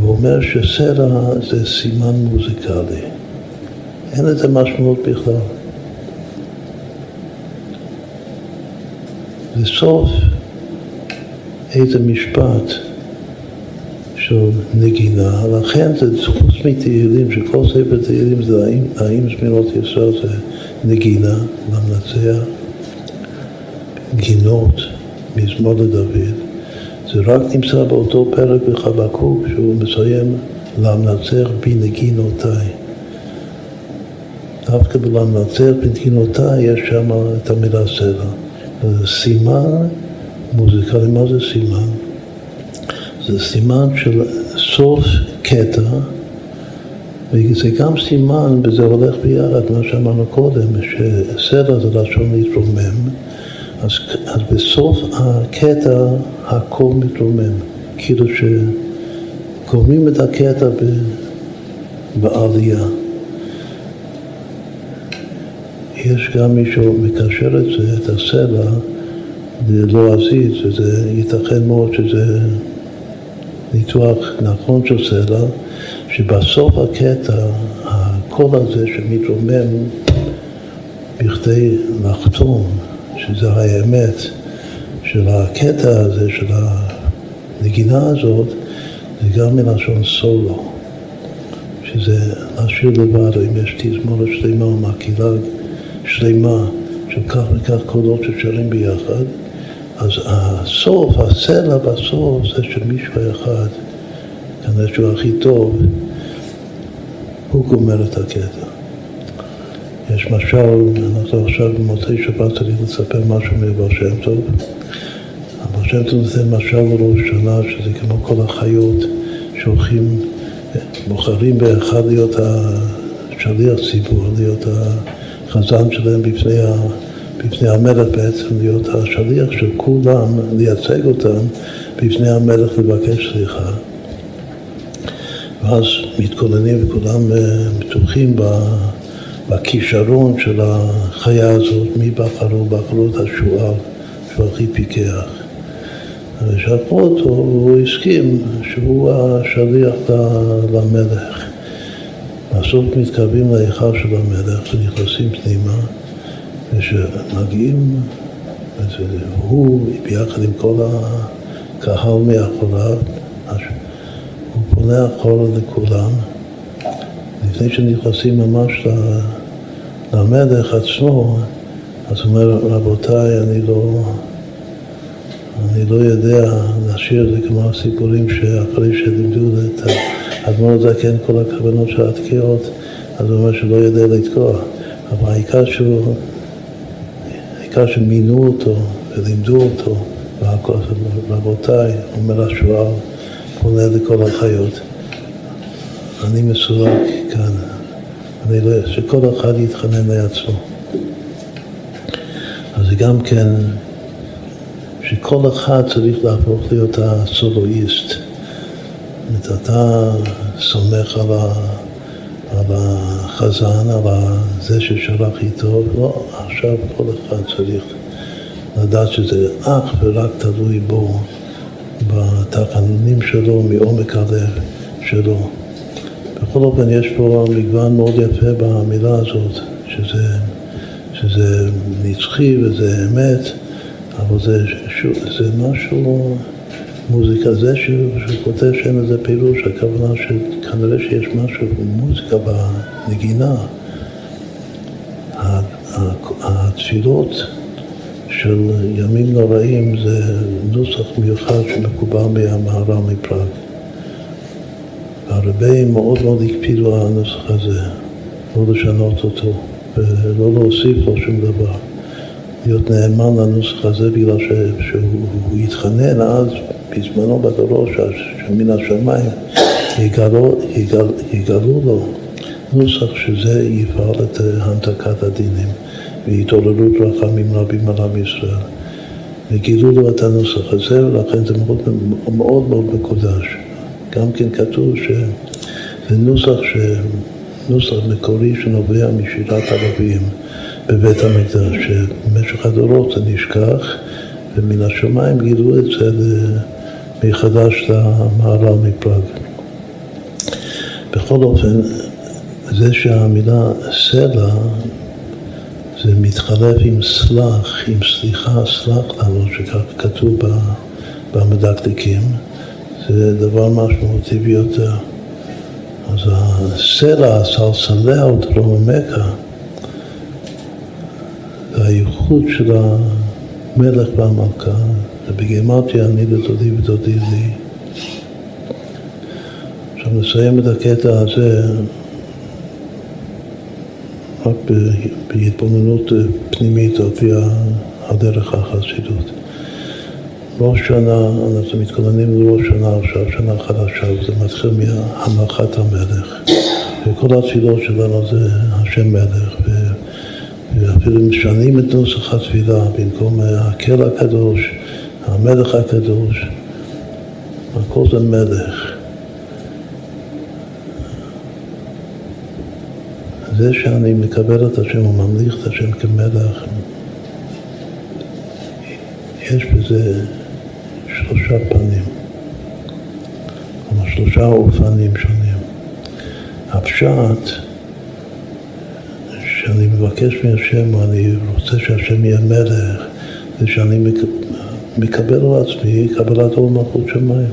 הוא אומר שסלע זה סימן מוזיקלי. אין לזה משמעות בכלל. בסוף איזה משפט של נגינה, לכן זה חוץ מתהילים, שכל ספר תהילים זה האם, האם זמירות ישראל זה נגינה, למנצח, גינות, מזמור לדוד, זה רק נמצא באותו פרק בחבקוק שהוא מסיים למנצח בנגינותיי. דווקא בלמנצח בנגינותיי יש שם את המילה סלע. סימן מוזיקלי, מה זה סימן? זה סימן של סוף קטע, וזה גם סימן, וזה הולך ביחד, מה שאמרנו קודם, שסלע זה לשון להתרומם, אז, אז בסוף הקטע הכל מתרומם, כאילו שגורמים את הקטע בעלייה. יש גם מי שמקשר את זה, את הסלע, ללועזית, וזה ייתכן מאוד שזה ניתוח נכון של סלע, שבסוף הקטע, הקול הזה שמתרומם בכדי לחתום, שזה האמת של הקטע הזה, של הנגינה הזאת, זה גם מלשון סולו, שזה לשיר לבד, אם יש תזמורת שלמה או מקהילה שלמה של כך וכך קולות ששרים ביחד, אז הסוף, הסלע בסוף זה שמישהו אחד, כנראה שהוא הכי טוב, הוא גומר את הקטע. יש משל, אנחנו עכשיו במוצאי שבת צריך לספר משהו מבר שם טוב. אבל שם טוב נותן משל לראש שנה, שזה כמו כל החיות שהולכים, בוחרים באחד להיות השליח ציבור, להיות החזן שלהם בפני ה... בפני המלך בעצם להיות השליח של כולם, לייצג אותם בפני המלך לבקש סליחה. ואז מתכוננים וכולם בטוחים אה, בכישרון של החיה הזאת, מי בחרו? בחרו את השועל, שהוא הכי פיקח. ושלחו אותו, והוא הסכים שהוא השליח למלך. בסוף מתקרבים להיכל של המלך ונכנסים פנימה. ושמגיעים, הוא ביחד עם כל הקהל מאחוריו, הוא פונה אחורה לכולם, לפני שנכנסים ממש למלך עצמו, אז הוא אומר, רבותיי, אני לא, אני לא יודע לשיר את זה כמו הסיפורים שאחרי שלימדו את האדמו"ר הזקן כל הכוונות של התקיעות, אז הוא אומר שלא יודע לתקוע, אבל העיקר שהוא העיקר שמינו אותו ולימדו אותו, רבותיי, אומר השועל, פונה לכל החיות, אני מסורק כאן, אני לא, שכל אחד יתחנן לעצמו. אז זה גם כן, שכל אחד צריך להפוך להיות הסולואיסט. זאת אומרת, אתה סומך על ה... על החזן, על זה ששלח איתו, לא, עכשיו כל אחד צריך לדעת שזה אך ורק תלוי בו, בתחנונים שלו, מעומק הלב שלו. בכל אופן יש פה מגוון מאוד יפה במילה הזאת, שזה, שזה נצחי וזה אמת, אבל זה, זה משהו מוזיקה. זה שהוא כותב שאין לזה פירוש, הכוונה שכנראה שיש משהו במוזיקה בנגינה. התפילות של ימים נוראים זה נוסח מיוחד שמקובל מהמהר"ל מפראג. הרבה מאוד מאוד הקפידו על הנוסח הזה, לא לשנות אותו ולא להוסיף לו שום דבר. להיות נאמן לנוסח הזה בגלל שהוא יתחנן אז בזמנו בדורו שמן השמיים יגלו, יגל, יגלו לו נוסח שזה יפעל את הנתקת הדינים והתעוררות רחמים רבים על עם ישראל. וגילו לו את הנוסח הזה, ולכן זה מאוד מאוד, מאוד מקודש. גם כן כתוב שזה נוסח, ש... נוסח מקורי שנובע משירת ערבים בבית המקדש, שבמשך הדורות זה נשכח, ומן השמיים גילו את זה מחדש למהר"ל מפראג. בכל אופן, זה שהמילה סלע זה מתחלף עם סלח, עם סליחה, סלח לנו, שכך כתוב במדקדקים, זה דבר משמעותי ביותר. אז הסלע, הסלסלע או דרום מכה, זה הייחוד של המלך והמלכה, ובגימטריה אני לדודי ודודי לי. עכשיו נסיים את הקטע הזה רק בהתבוננות פנימית על פי הדרך החסידות. ראש שנה, אנחנו מתכוננים לראש שנה עכשיו, שנה חדשה, וזה מתחיל מהמלכת המלך. וכל התפילות שלנו זה השם מלך, ואפילו משנים את נוסח התפילה במקום הקל הקדוש, המלך הקדוש, הכל זה מלך. זה שאני מקבל את השם וממליך את השם כמלך, יש בזה שלושה פנים, כלומר שלושה אופנים שונים. הפשט, שאני מבקש מהשם, אני רוצה שהשם יהיה מלך, זה שאני מקבל על עצמי קבלת עול מלכות שמיים.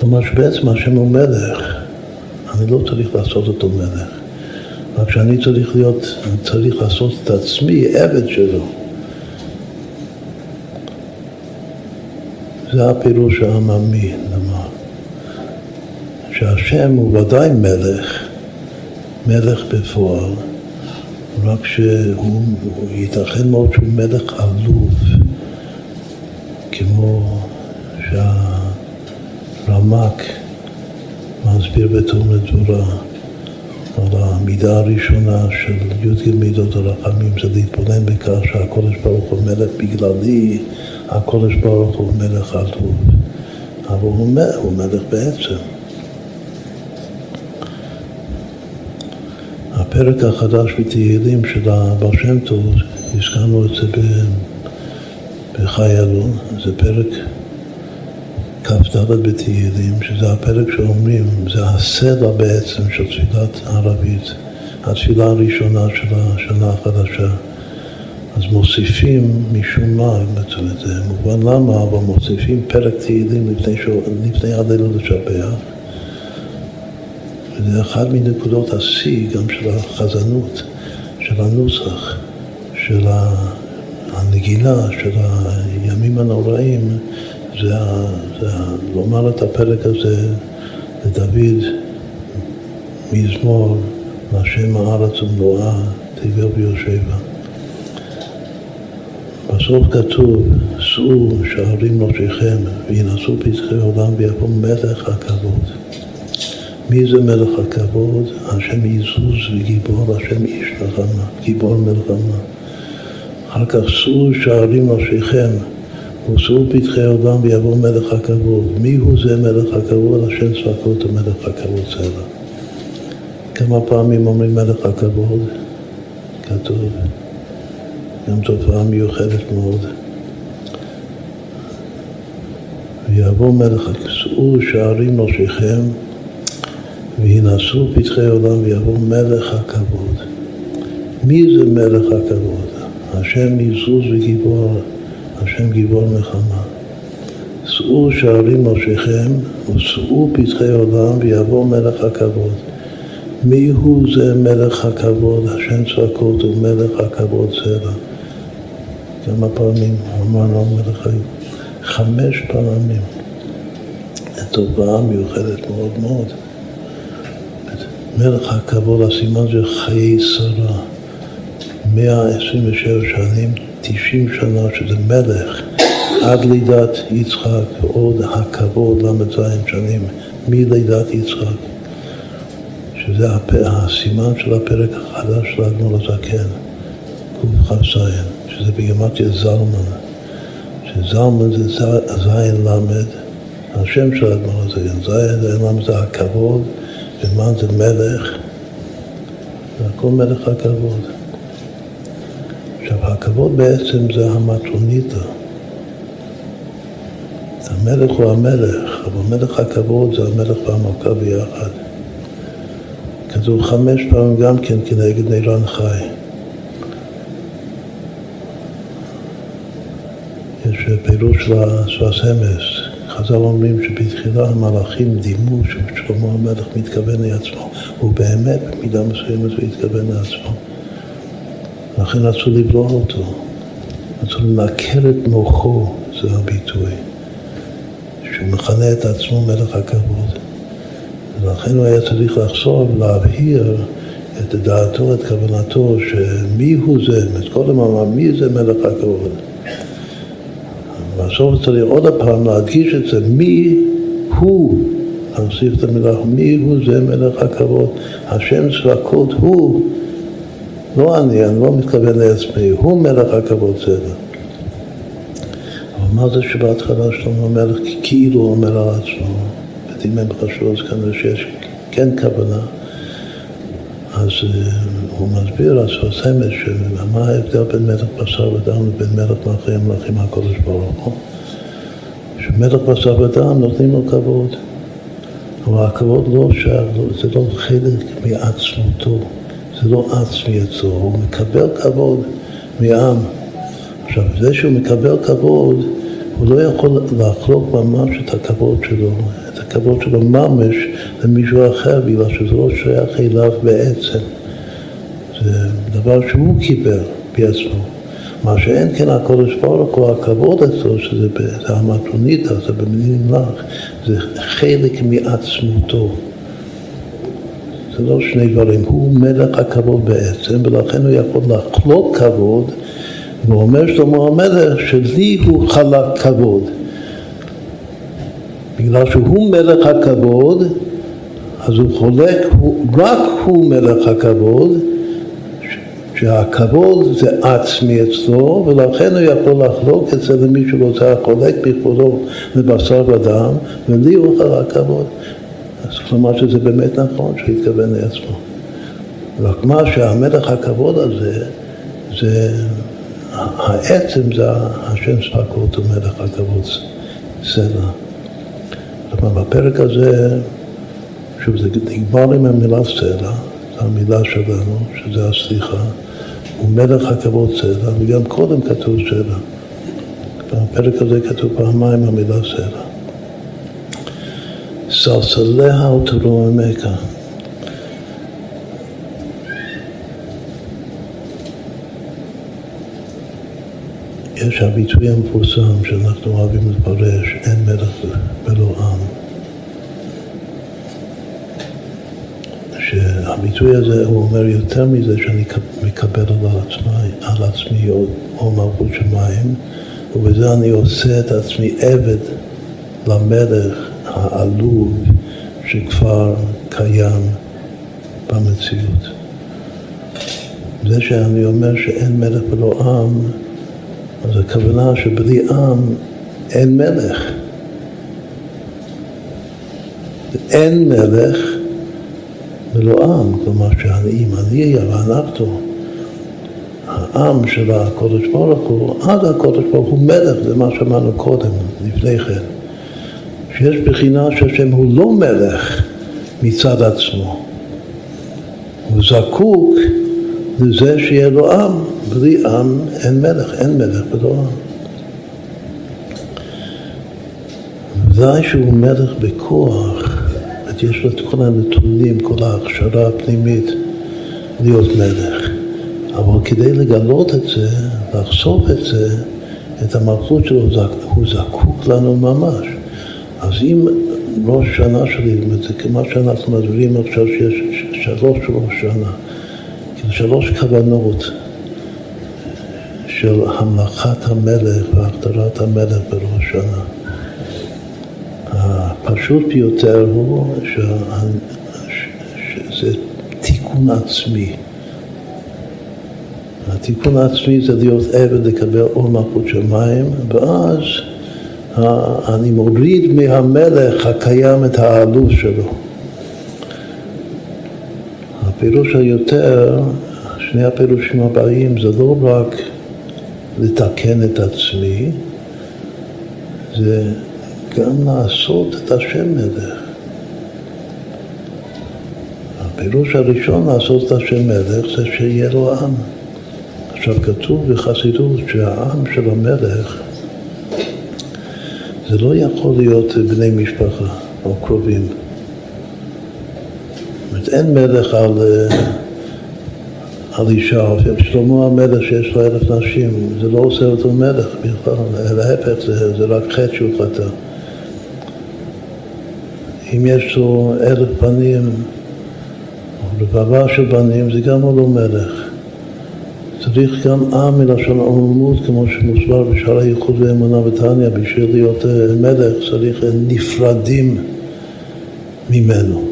כלומר שבעצם השם הוא מלך, אני לא צריך לעשות אותו מלך. רק שאני צריך להיות, אני צריך לעשות את עצמי עבד שלו. זה הפירוש העממי, למה? שהשם הוא ודאי מלך, מלך בפועל, רק שהוא ייתכן מאוד שהוא מלך עלוב, כמו שהרמק מסביר בתום לדבורה. על המידה הראשונה של י"ג מידות הרחמים זה להתבונן בכך שהקודש ברוך הוא מלך בגללי, הקודש ברוך הוא מלך עלוב. אבל הוא מלך, הוא מלך בעצם. הפרק החדש בתהילים של הבעל שם טוב, הזכרנו את זה בחי אלון, זה פרק כ"ד בתהילים, שזה הפרק שאומרים, זה הסלע בעצם של תפילת ערבית, התפילה הראשונה של השנה החדשה. אז מוסיפים משום מה, זה מובן למה, אבל מוסיפים פרק תהילים לפני, לפני עלינו לשבח. וזה אחד מנקודות השיא גם של החזנות, של הנוסח, של הנגינה, של הימים הנוראים. זה, זה לומר את הפרק הזה לדוד מזמור להשם הארץ ומלואה תגבר ביושבה. בסוף כתוב, שאו שערים נושיכם וינשאו פתחי עולם ויקום מלך הכבוד. מי זה מלך הכבוד? השם יזוז וגיבור, השם איש מלחמה, גיבור מלחמה. אחר כך שאו שערים נושיכם ושאו פתחי עולם ויבוא מלך הכבוד. מי הוא זה מלך הכבוד? השם צבקות ומלך הכבוד סלע. כמה פעמים אומרים מלך הכבוד? כתוב. גם תופעה מיוחדת מאוד. ויבוא מלך, שאו שערים נושיכם וינשאו פתחי עולם ויבוא מלך הכבוד. מי זה מלך הכבוד? השם יזוז וגיבור השם גיבור מלחמה. שאו שערים ראשיכם ושאו פתחי עולם ויבוא מלך הכבוד. מי הוא זה מלך הכבוד? השם צעקות הוא מלך הכבוד סלע. כמה פעמים אמרנו מלך הכבוד? חמש פעמים. תופעה מיוחדת מאוד מאוד. מלך הכבוד, הסימן זה חיי שרה. 127 שנים 90 שנה שזה מלך עד לידת יצחק ועוד הכבוד ל"ז שנים מלידת יצחק שזה הפ... הסימן של הפרק החדש של האדמו"ר הזקן קכ"ז שזה בגימטריה זלמן שזלמן זה זין למד השם של האדמו"ר הזקן זין למד זה הכבוד ומן זה מלך והכל מלך הכבוד עכשיו, הכבוד בעצם זה המטרוניתא. המלך הוא המלך, אבל מלך הכבוד זה המלך והמלכה ביחד. כתוב חמש פעמים גם כן כנגד נירן חי. יש פירוש של הסמס, חז"ל אומרים שבתחילה המלאכים דימו ששלמה המלך מתכוון לעצמו, ובאמת במידה מסוימת הוא התכוון לעצמו. לכן רצו לבלוע אותו, רצו לנקר את מוחו, זה הביטוי, שהוא מכנה את עצמו מלך הכבוד. ולכן הוא היה צריך לחזור ולהבהיר את דעתו, את כוונתו, שמי הוא זה, קודם אמר מי זה מלך הכבוד. בסוף צריך עוד פעם להדגיש את זה, מי הוא, להוסיף את המילה, מי הוא זה מלך הכבוד, השם צבקות הוא, לא אני, אני לא מתכוון לעצמי, הוא מלך הכבוד סדר. אבל מה זה שבהתחלה שלמה המלך כאילו אומר על עצמו, אם הם חשבו אז כנראה שיש כן כוונה, אז אה, הוא מסביר הסמל מה ההבדל בין מלך בשר ודם לבין מלך מלכי המלכים הקודש ברוך הוא. שמלך בשר ודם נותנים לו כבוד, אבל הכבוד לא שייך, זה לא חלק מעצמותו, זה לא עצמי אצלו, הוא מקבל כבוד מעם. עכשיו, זה שהוא מקבל כבוד, הוא לא יכול לחלוק ממש את הכבוד שלו, את הכבוד שלו ממש למישהו אחר, בגלל שזה לא שייך אליו בעצם. זה דבר שהוא קיבל בעצמו. מה שאין כן הקודש ברוך הוא, הכבוד אצלו, שזה המטרוניתא, זה במילים לך, זה חלק מעצמותו. זה לא שני דברים, הוא מלך הכבוד בעצם, ולכן הוא יכול לחלוק כבוד, ואומר שלמה המלך שלי הוא חלק כבוד. בגלל שהוא מלך הכבוד, אז הוא חולק, רק הוא מלך הכבוד, שהכבוד זה עצמי אצלו, ולכן הוא יכול לחלוק את זה למי שרוצה לחולק בכבודו לבשר ודם, ולי הוא חלק כבוד. אז כלומר שזה באמת נכון שהוא התכוון לעצמו. רק מה שהמלך הכבוד הזה, זה העצם זה השם ספקות הוא מלך הכבוד סלע. כלומר בפרק הזה, שוב זה נגמר עם המילה סלע, זו המילה שלנו, שזה הסליחה, הוא מלך הכבוד סלע, וגם קודם כתוב סלע. בפרק הזה כתוב פעמיים המילה סלע. סלסליה ותרוממך. יש הביטוי המפורסם שאנחנו אוהבים לפרש, אין מלך ולא עם. שהביטוי הזה, הוא אומר יותר מזה שאני מקבל על עצמי, על עצמי או, או מלכות שמיים, ובזה אני עושה את עצמי עבד למלך העלוב שכבר קיים במציאות. זה שאני אומר שאין מלך ולא עם, אז הכוונה שבלי עם אין מלך. אין מלך ולא עם, כלומר שהאם אני ואנחנו, העם של הקודש ברוך הוא, עד הקודש ברוך הוא מלך, זה מה שאמרנו קודם, לפני כן. שיש בחינה שהשם הוא לא מלך מצד עצמו. הוא זקוק לזה שיהיה לו עם. בלי עם אין מלך, אין מלך ולא עם. ודאי שהוא מלך בכוח, זאת יש לו את כל הנתונים, כל ההכשרה הפנימית להיות מלך. אבל כדי לגלות את זה, לחשוף את זה, את המלכות שלו, הוא זקוק לנו ממש. אז אם ראש שנה שלי, כמו שאנחנו מסבירים עכשיו שיש שלוש ראש שנה, כאילו שלוש כוונות של המלכת המלך והכתרת המלך בראש שנה. הפשוט ביותר הוא שזה תיקון עצמי. התיקון העצמי זה להיות עבד לקבל אור מלכות שמיים, ואז אני מוריד מהמלך הקיים את העלות שלו. הפירוש היותר, שני הפירושים הבאים זה לא רק לתקן את עצמי, זה גם לעשות את השם מלך. הפירוש הראשון לעשות את השם מלך זה שיהיה לו עם. עכשיו כתוב בחסידות שהעם של המלך זה לא יכול להיות בני משפחה או קרובים. זאת אומרת, אין מלך על, על אישה, שלמה המלך שיש לו אלף נשים, זה לא עושה אותו מלך בכלל, להפך, זה, זה רק חטא שהוא חטא. אם יש לו אלף בנים, או רבבה של בנים, זה גם לא מלך. צריך גם עם מלשון עממות, כמו שמוסבר בשער הייחוד ואמונה בתניא, בשביל להיות אה, מלך צריך נפרדים ממנו.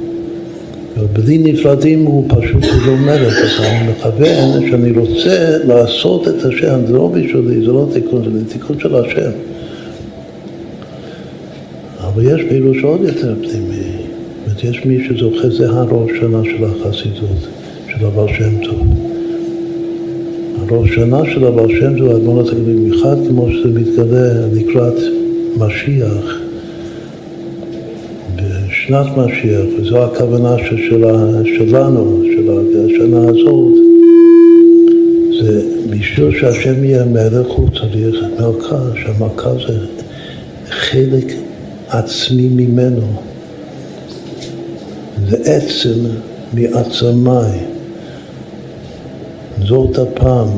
ובלי נפרדים הוא פשוט לא מלך, אז אני מכוון שאני רוצה לעשות את השם, זה לא בשבילי, זה לא תיקון, זה תיקון של השם. אבל יש פעילות שעוד יותר פנימי. יש מי שזוכה, זה הראש שנה של החסידות, של הבעל שם טוב. הראש שנה של הבעל שם טוב, האדמון הזה במיוחד כמו שזה מתגלה לקראת משיח, בשנת משיח, וזו הכוונה שלנו, של השנה הזאת, זה בשביל שהשם יהיה מלך הוא צריך מלכה, שהמלכה זה חלק עצמי ממנו. זה עצם מעצמיי. זאת הפעם,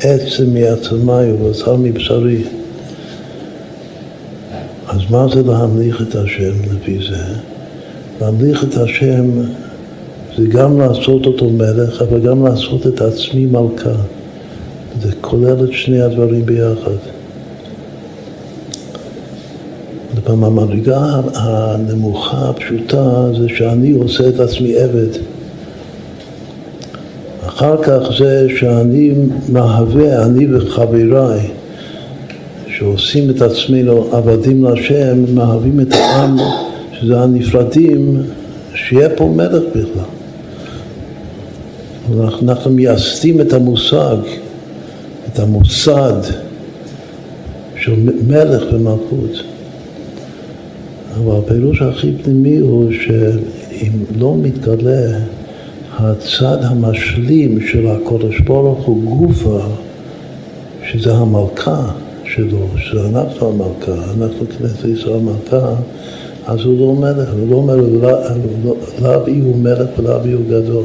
עצם מעצמיי ובשר מבשרי. אז מה זה להמליך את השם לפי זה? להמליך את השם זה גם לעשות אותו מלך, אבל גם לעשות את עצמי מלכה. זה כולל את שני הדברים ביחד. במדרגה הנמוכה, הפשוטה, זה שאני עושה את עצמי עבד. אחר כך זה שאני מהווה, אני וחבריי, שעושים את עצמנו עבדים להשם, מהווים את העם, שזה הנפרדים, שיהיה פה מלך בכלל. אנחנו, מייסדים את המושג, את המוסד של מלך ומלכות. אבל הפירוש הכי פנימי הוא שאם לא מתגלה הצד המשלים של הקודש ברוך הוא גופה, שזה המלכה שלו, שאנחנו המלכה, אנחנו כנסת ישראל המלכה, אז הוא לא מלך, הוא לא מלך, לאו יהיו מלך ולאו יהיו גדול.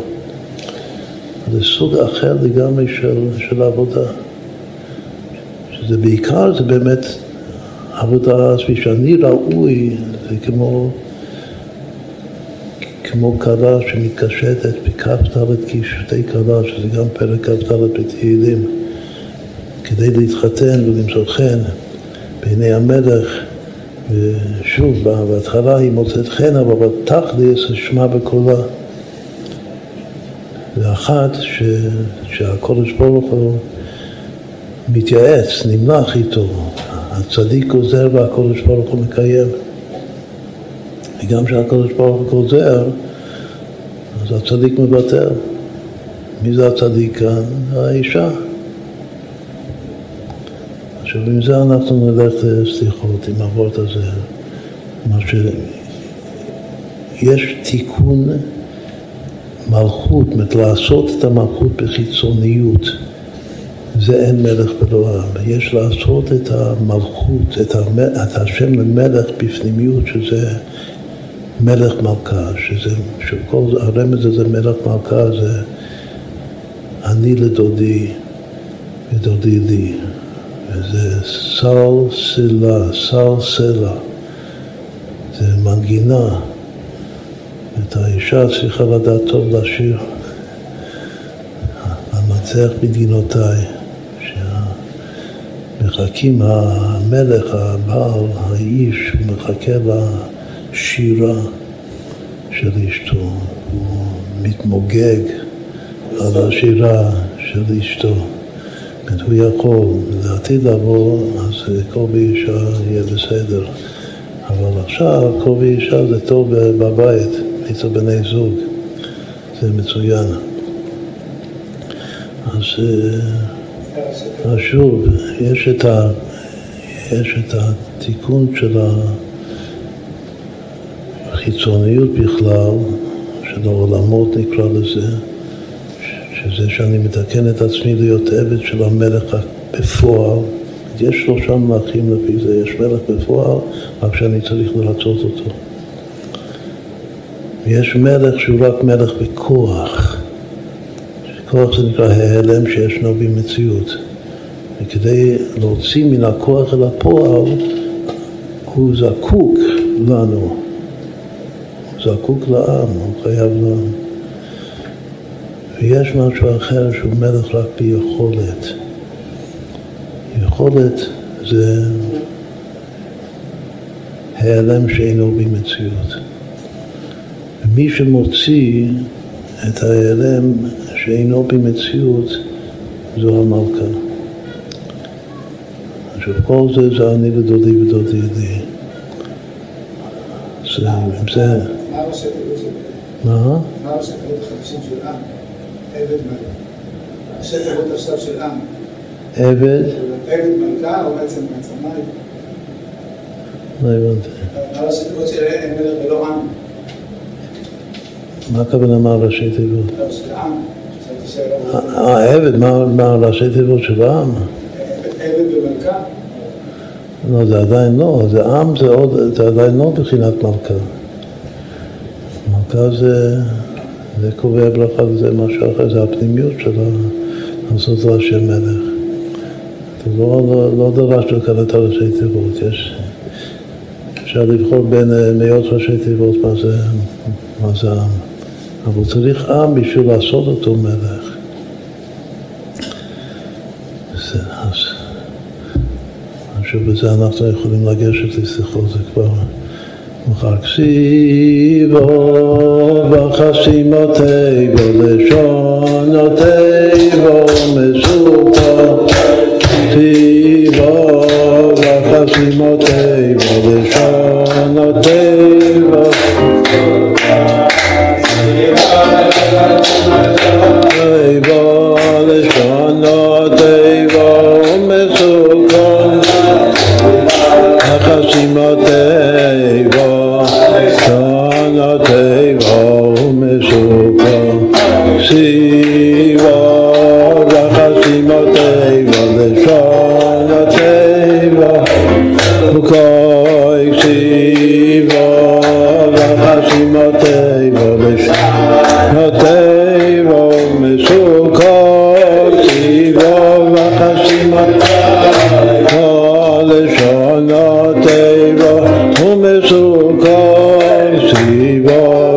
זה סוג אחר לגמרי של, של עבודה. שזה בעיקר, זה באמת עבודה כפי שאני ראוי, זה כמו, כמו כלה שמתקשטת בכ"ד קישוטי כלה, שזה גם פרק כ"ד בתהילים, כדי להתחתן ולמצוא חן בעיני המלך. ושוב, בהתחלה היא מוצאת חן, אבל בתכלס שמע בקולה. זה אחת ש... שהקודש ברוך הוא מתייעץ, נמלח איתו, הצדיק גוזר והקודש ברוך הוא מקיים. וגם כשהקודש ברוך הוא גוזר, אז הצדיק מוותר. מי זה הצדיק כאן? האישה. עכשיו עם זה אנחנו נלך לסליחות, עם הוורט הזה. מה ש... יש תיקון מלכות, זאת לעשות את המלכות בחיצוניות. זה אין מלך עם. יש לעשות את המלכות, את, המ... את השם למלך בפנימיות, שזה מלך מלכה, שזה, שכל הרמז הזה מלך מלכה זה אני לדודי ודודי לי. וזה סל סלה, סל סלע. זה מנגינה. את האישה צריכה לדעת טוב לשיר. המנצח בדינותיי. מחכים המלך, הבעל, האיש, מחכה לשירה של אשתו. הוא מתמוגג על השירה של אשתו. זאת הוא יכול, לעתיד לבוא, אז כל באישה יהיה בסדר. אבל עכשיו כל באישה זה טוב בבית, אצל בני זוג. זה מצוין. אז אז שוב, יש את, ה, יש את התיקון של החיצוניות בכלל, של העולמות נקרא לזה, שזה שאני מתקן את עצמי להיות עבד של המלך בפועל. יש שלושה מלכים לפי זה, יש מלך בפועל, רק שאני צריך לרצות אותו. ויש מלך שהוא רק מלך בכוח. כוח זה נקרא ההלם שישנו במציאות. וכדי להוציא מן הכוח אל הפועל, הוא זקוק לנו. זקוק לעם, הוא חייב לעם. ויש משהו אחר שהוא מלך רק ביכולת. יכולת זה העלם שאינו במציאות. מי שמוציא את ההעלם שאינו במציאות זו המלכה. עכשיו כל זה זה אני ודודי ודודי לי. זה, זה... מה ראשי תיבות של... מה? מה ראשי תיבות החדשים של עם? עבד מלכה. ראשי תיבות עכשיו של עם. עבד? עבד מלכה או בעצם מעצמה? לא הבנתי. מה ראשי תיבות של מלך ולא עם? מה הכוונה מה ראשי תיבות? לא, עם. שאלה... אה, עבד, מה- ראשי תיבות של העם? עבד ומלכה? לא, זה עדיין לא, זה עם זה עדיין לא בחינת מלכה. מלכה זה, זה קובע ברכה, זה משהו אחר, זה הפנימיות שלו, לעשות ראשי מלך. זה לא, לא, לא דרשנו כאן את הראשי תיבות, יש, אפשר לבחור בין אה, מאות ראשי תיבות מה זה, מה זה עם. אבל צריך עם בשביל לעשות אותו מלך. זה, אז... עכשיו בזה אנחנו יכולים לגשת לשיחות, זה כבר מחר כסיבו וחסימותיו לשונותיו מסופו כסיבו וחסימותיו לשונותיו תיבו סיבו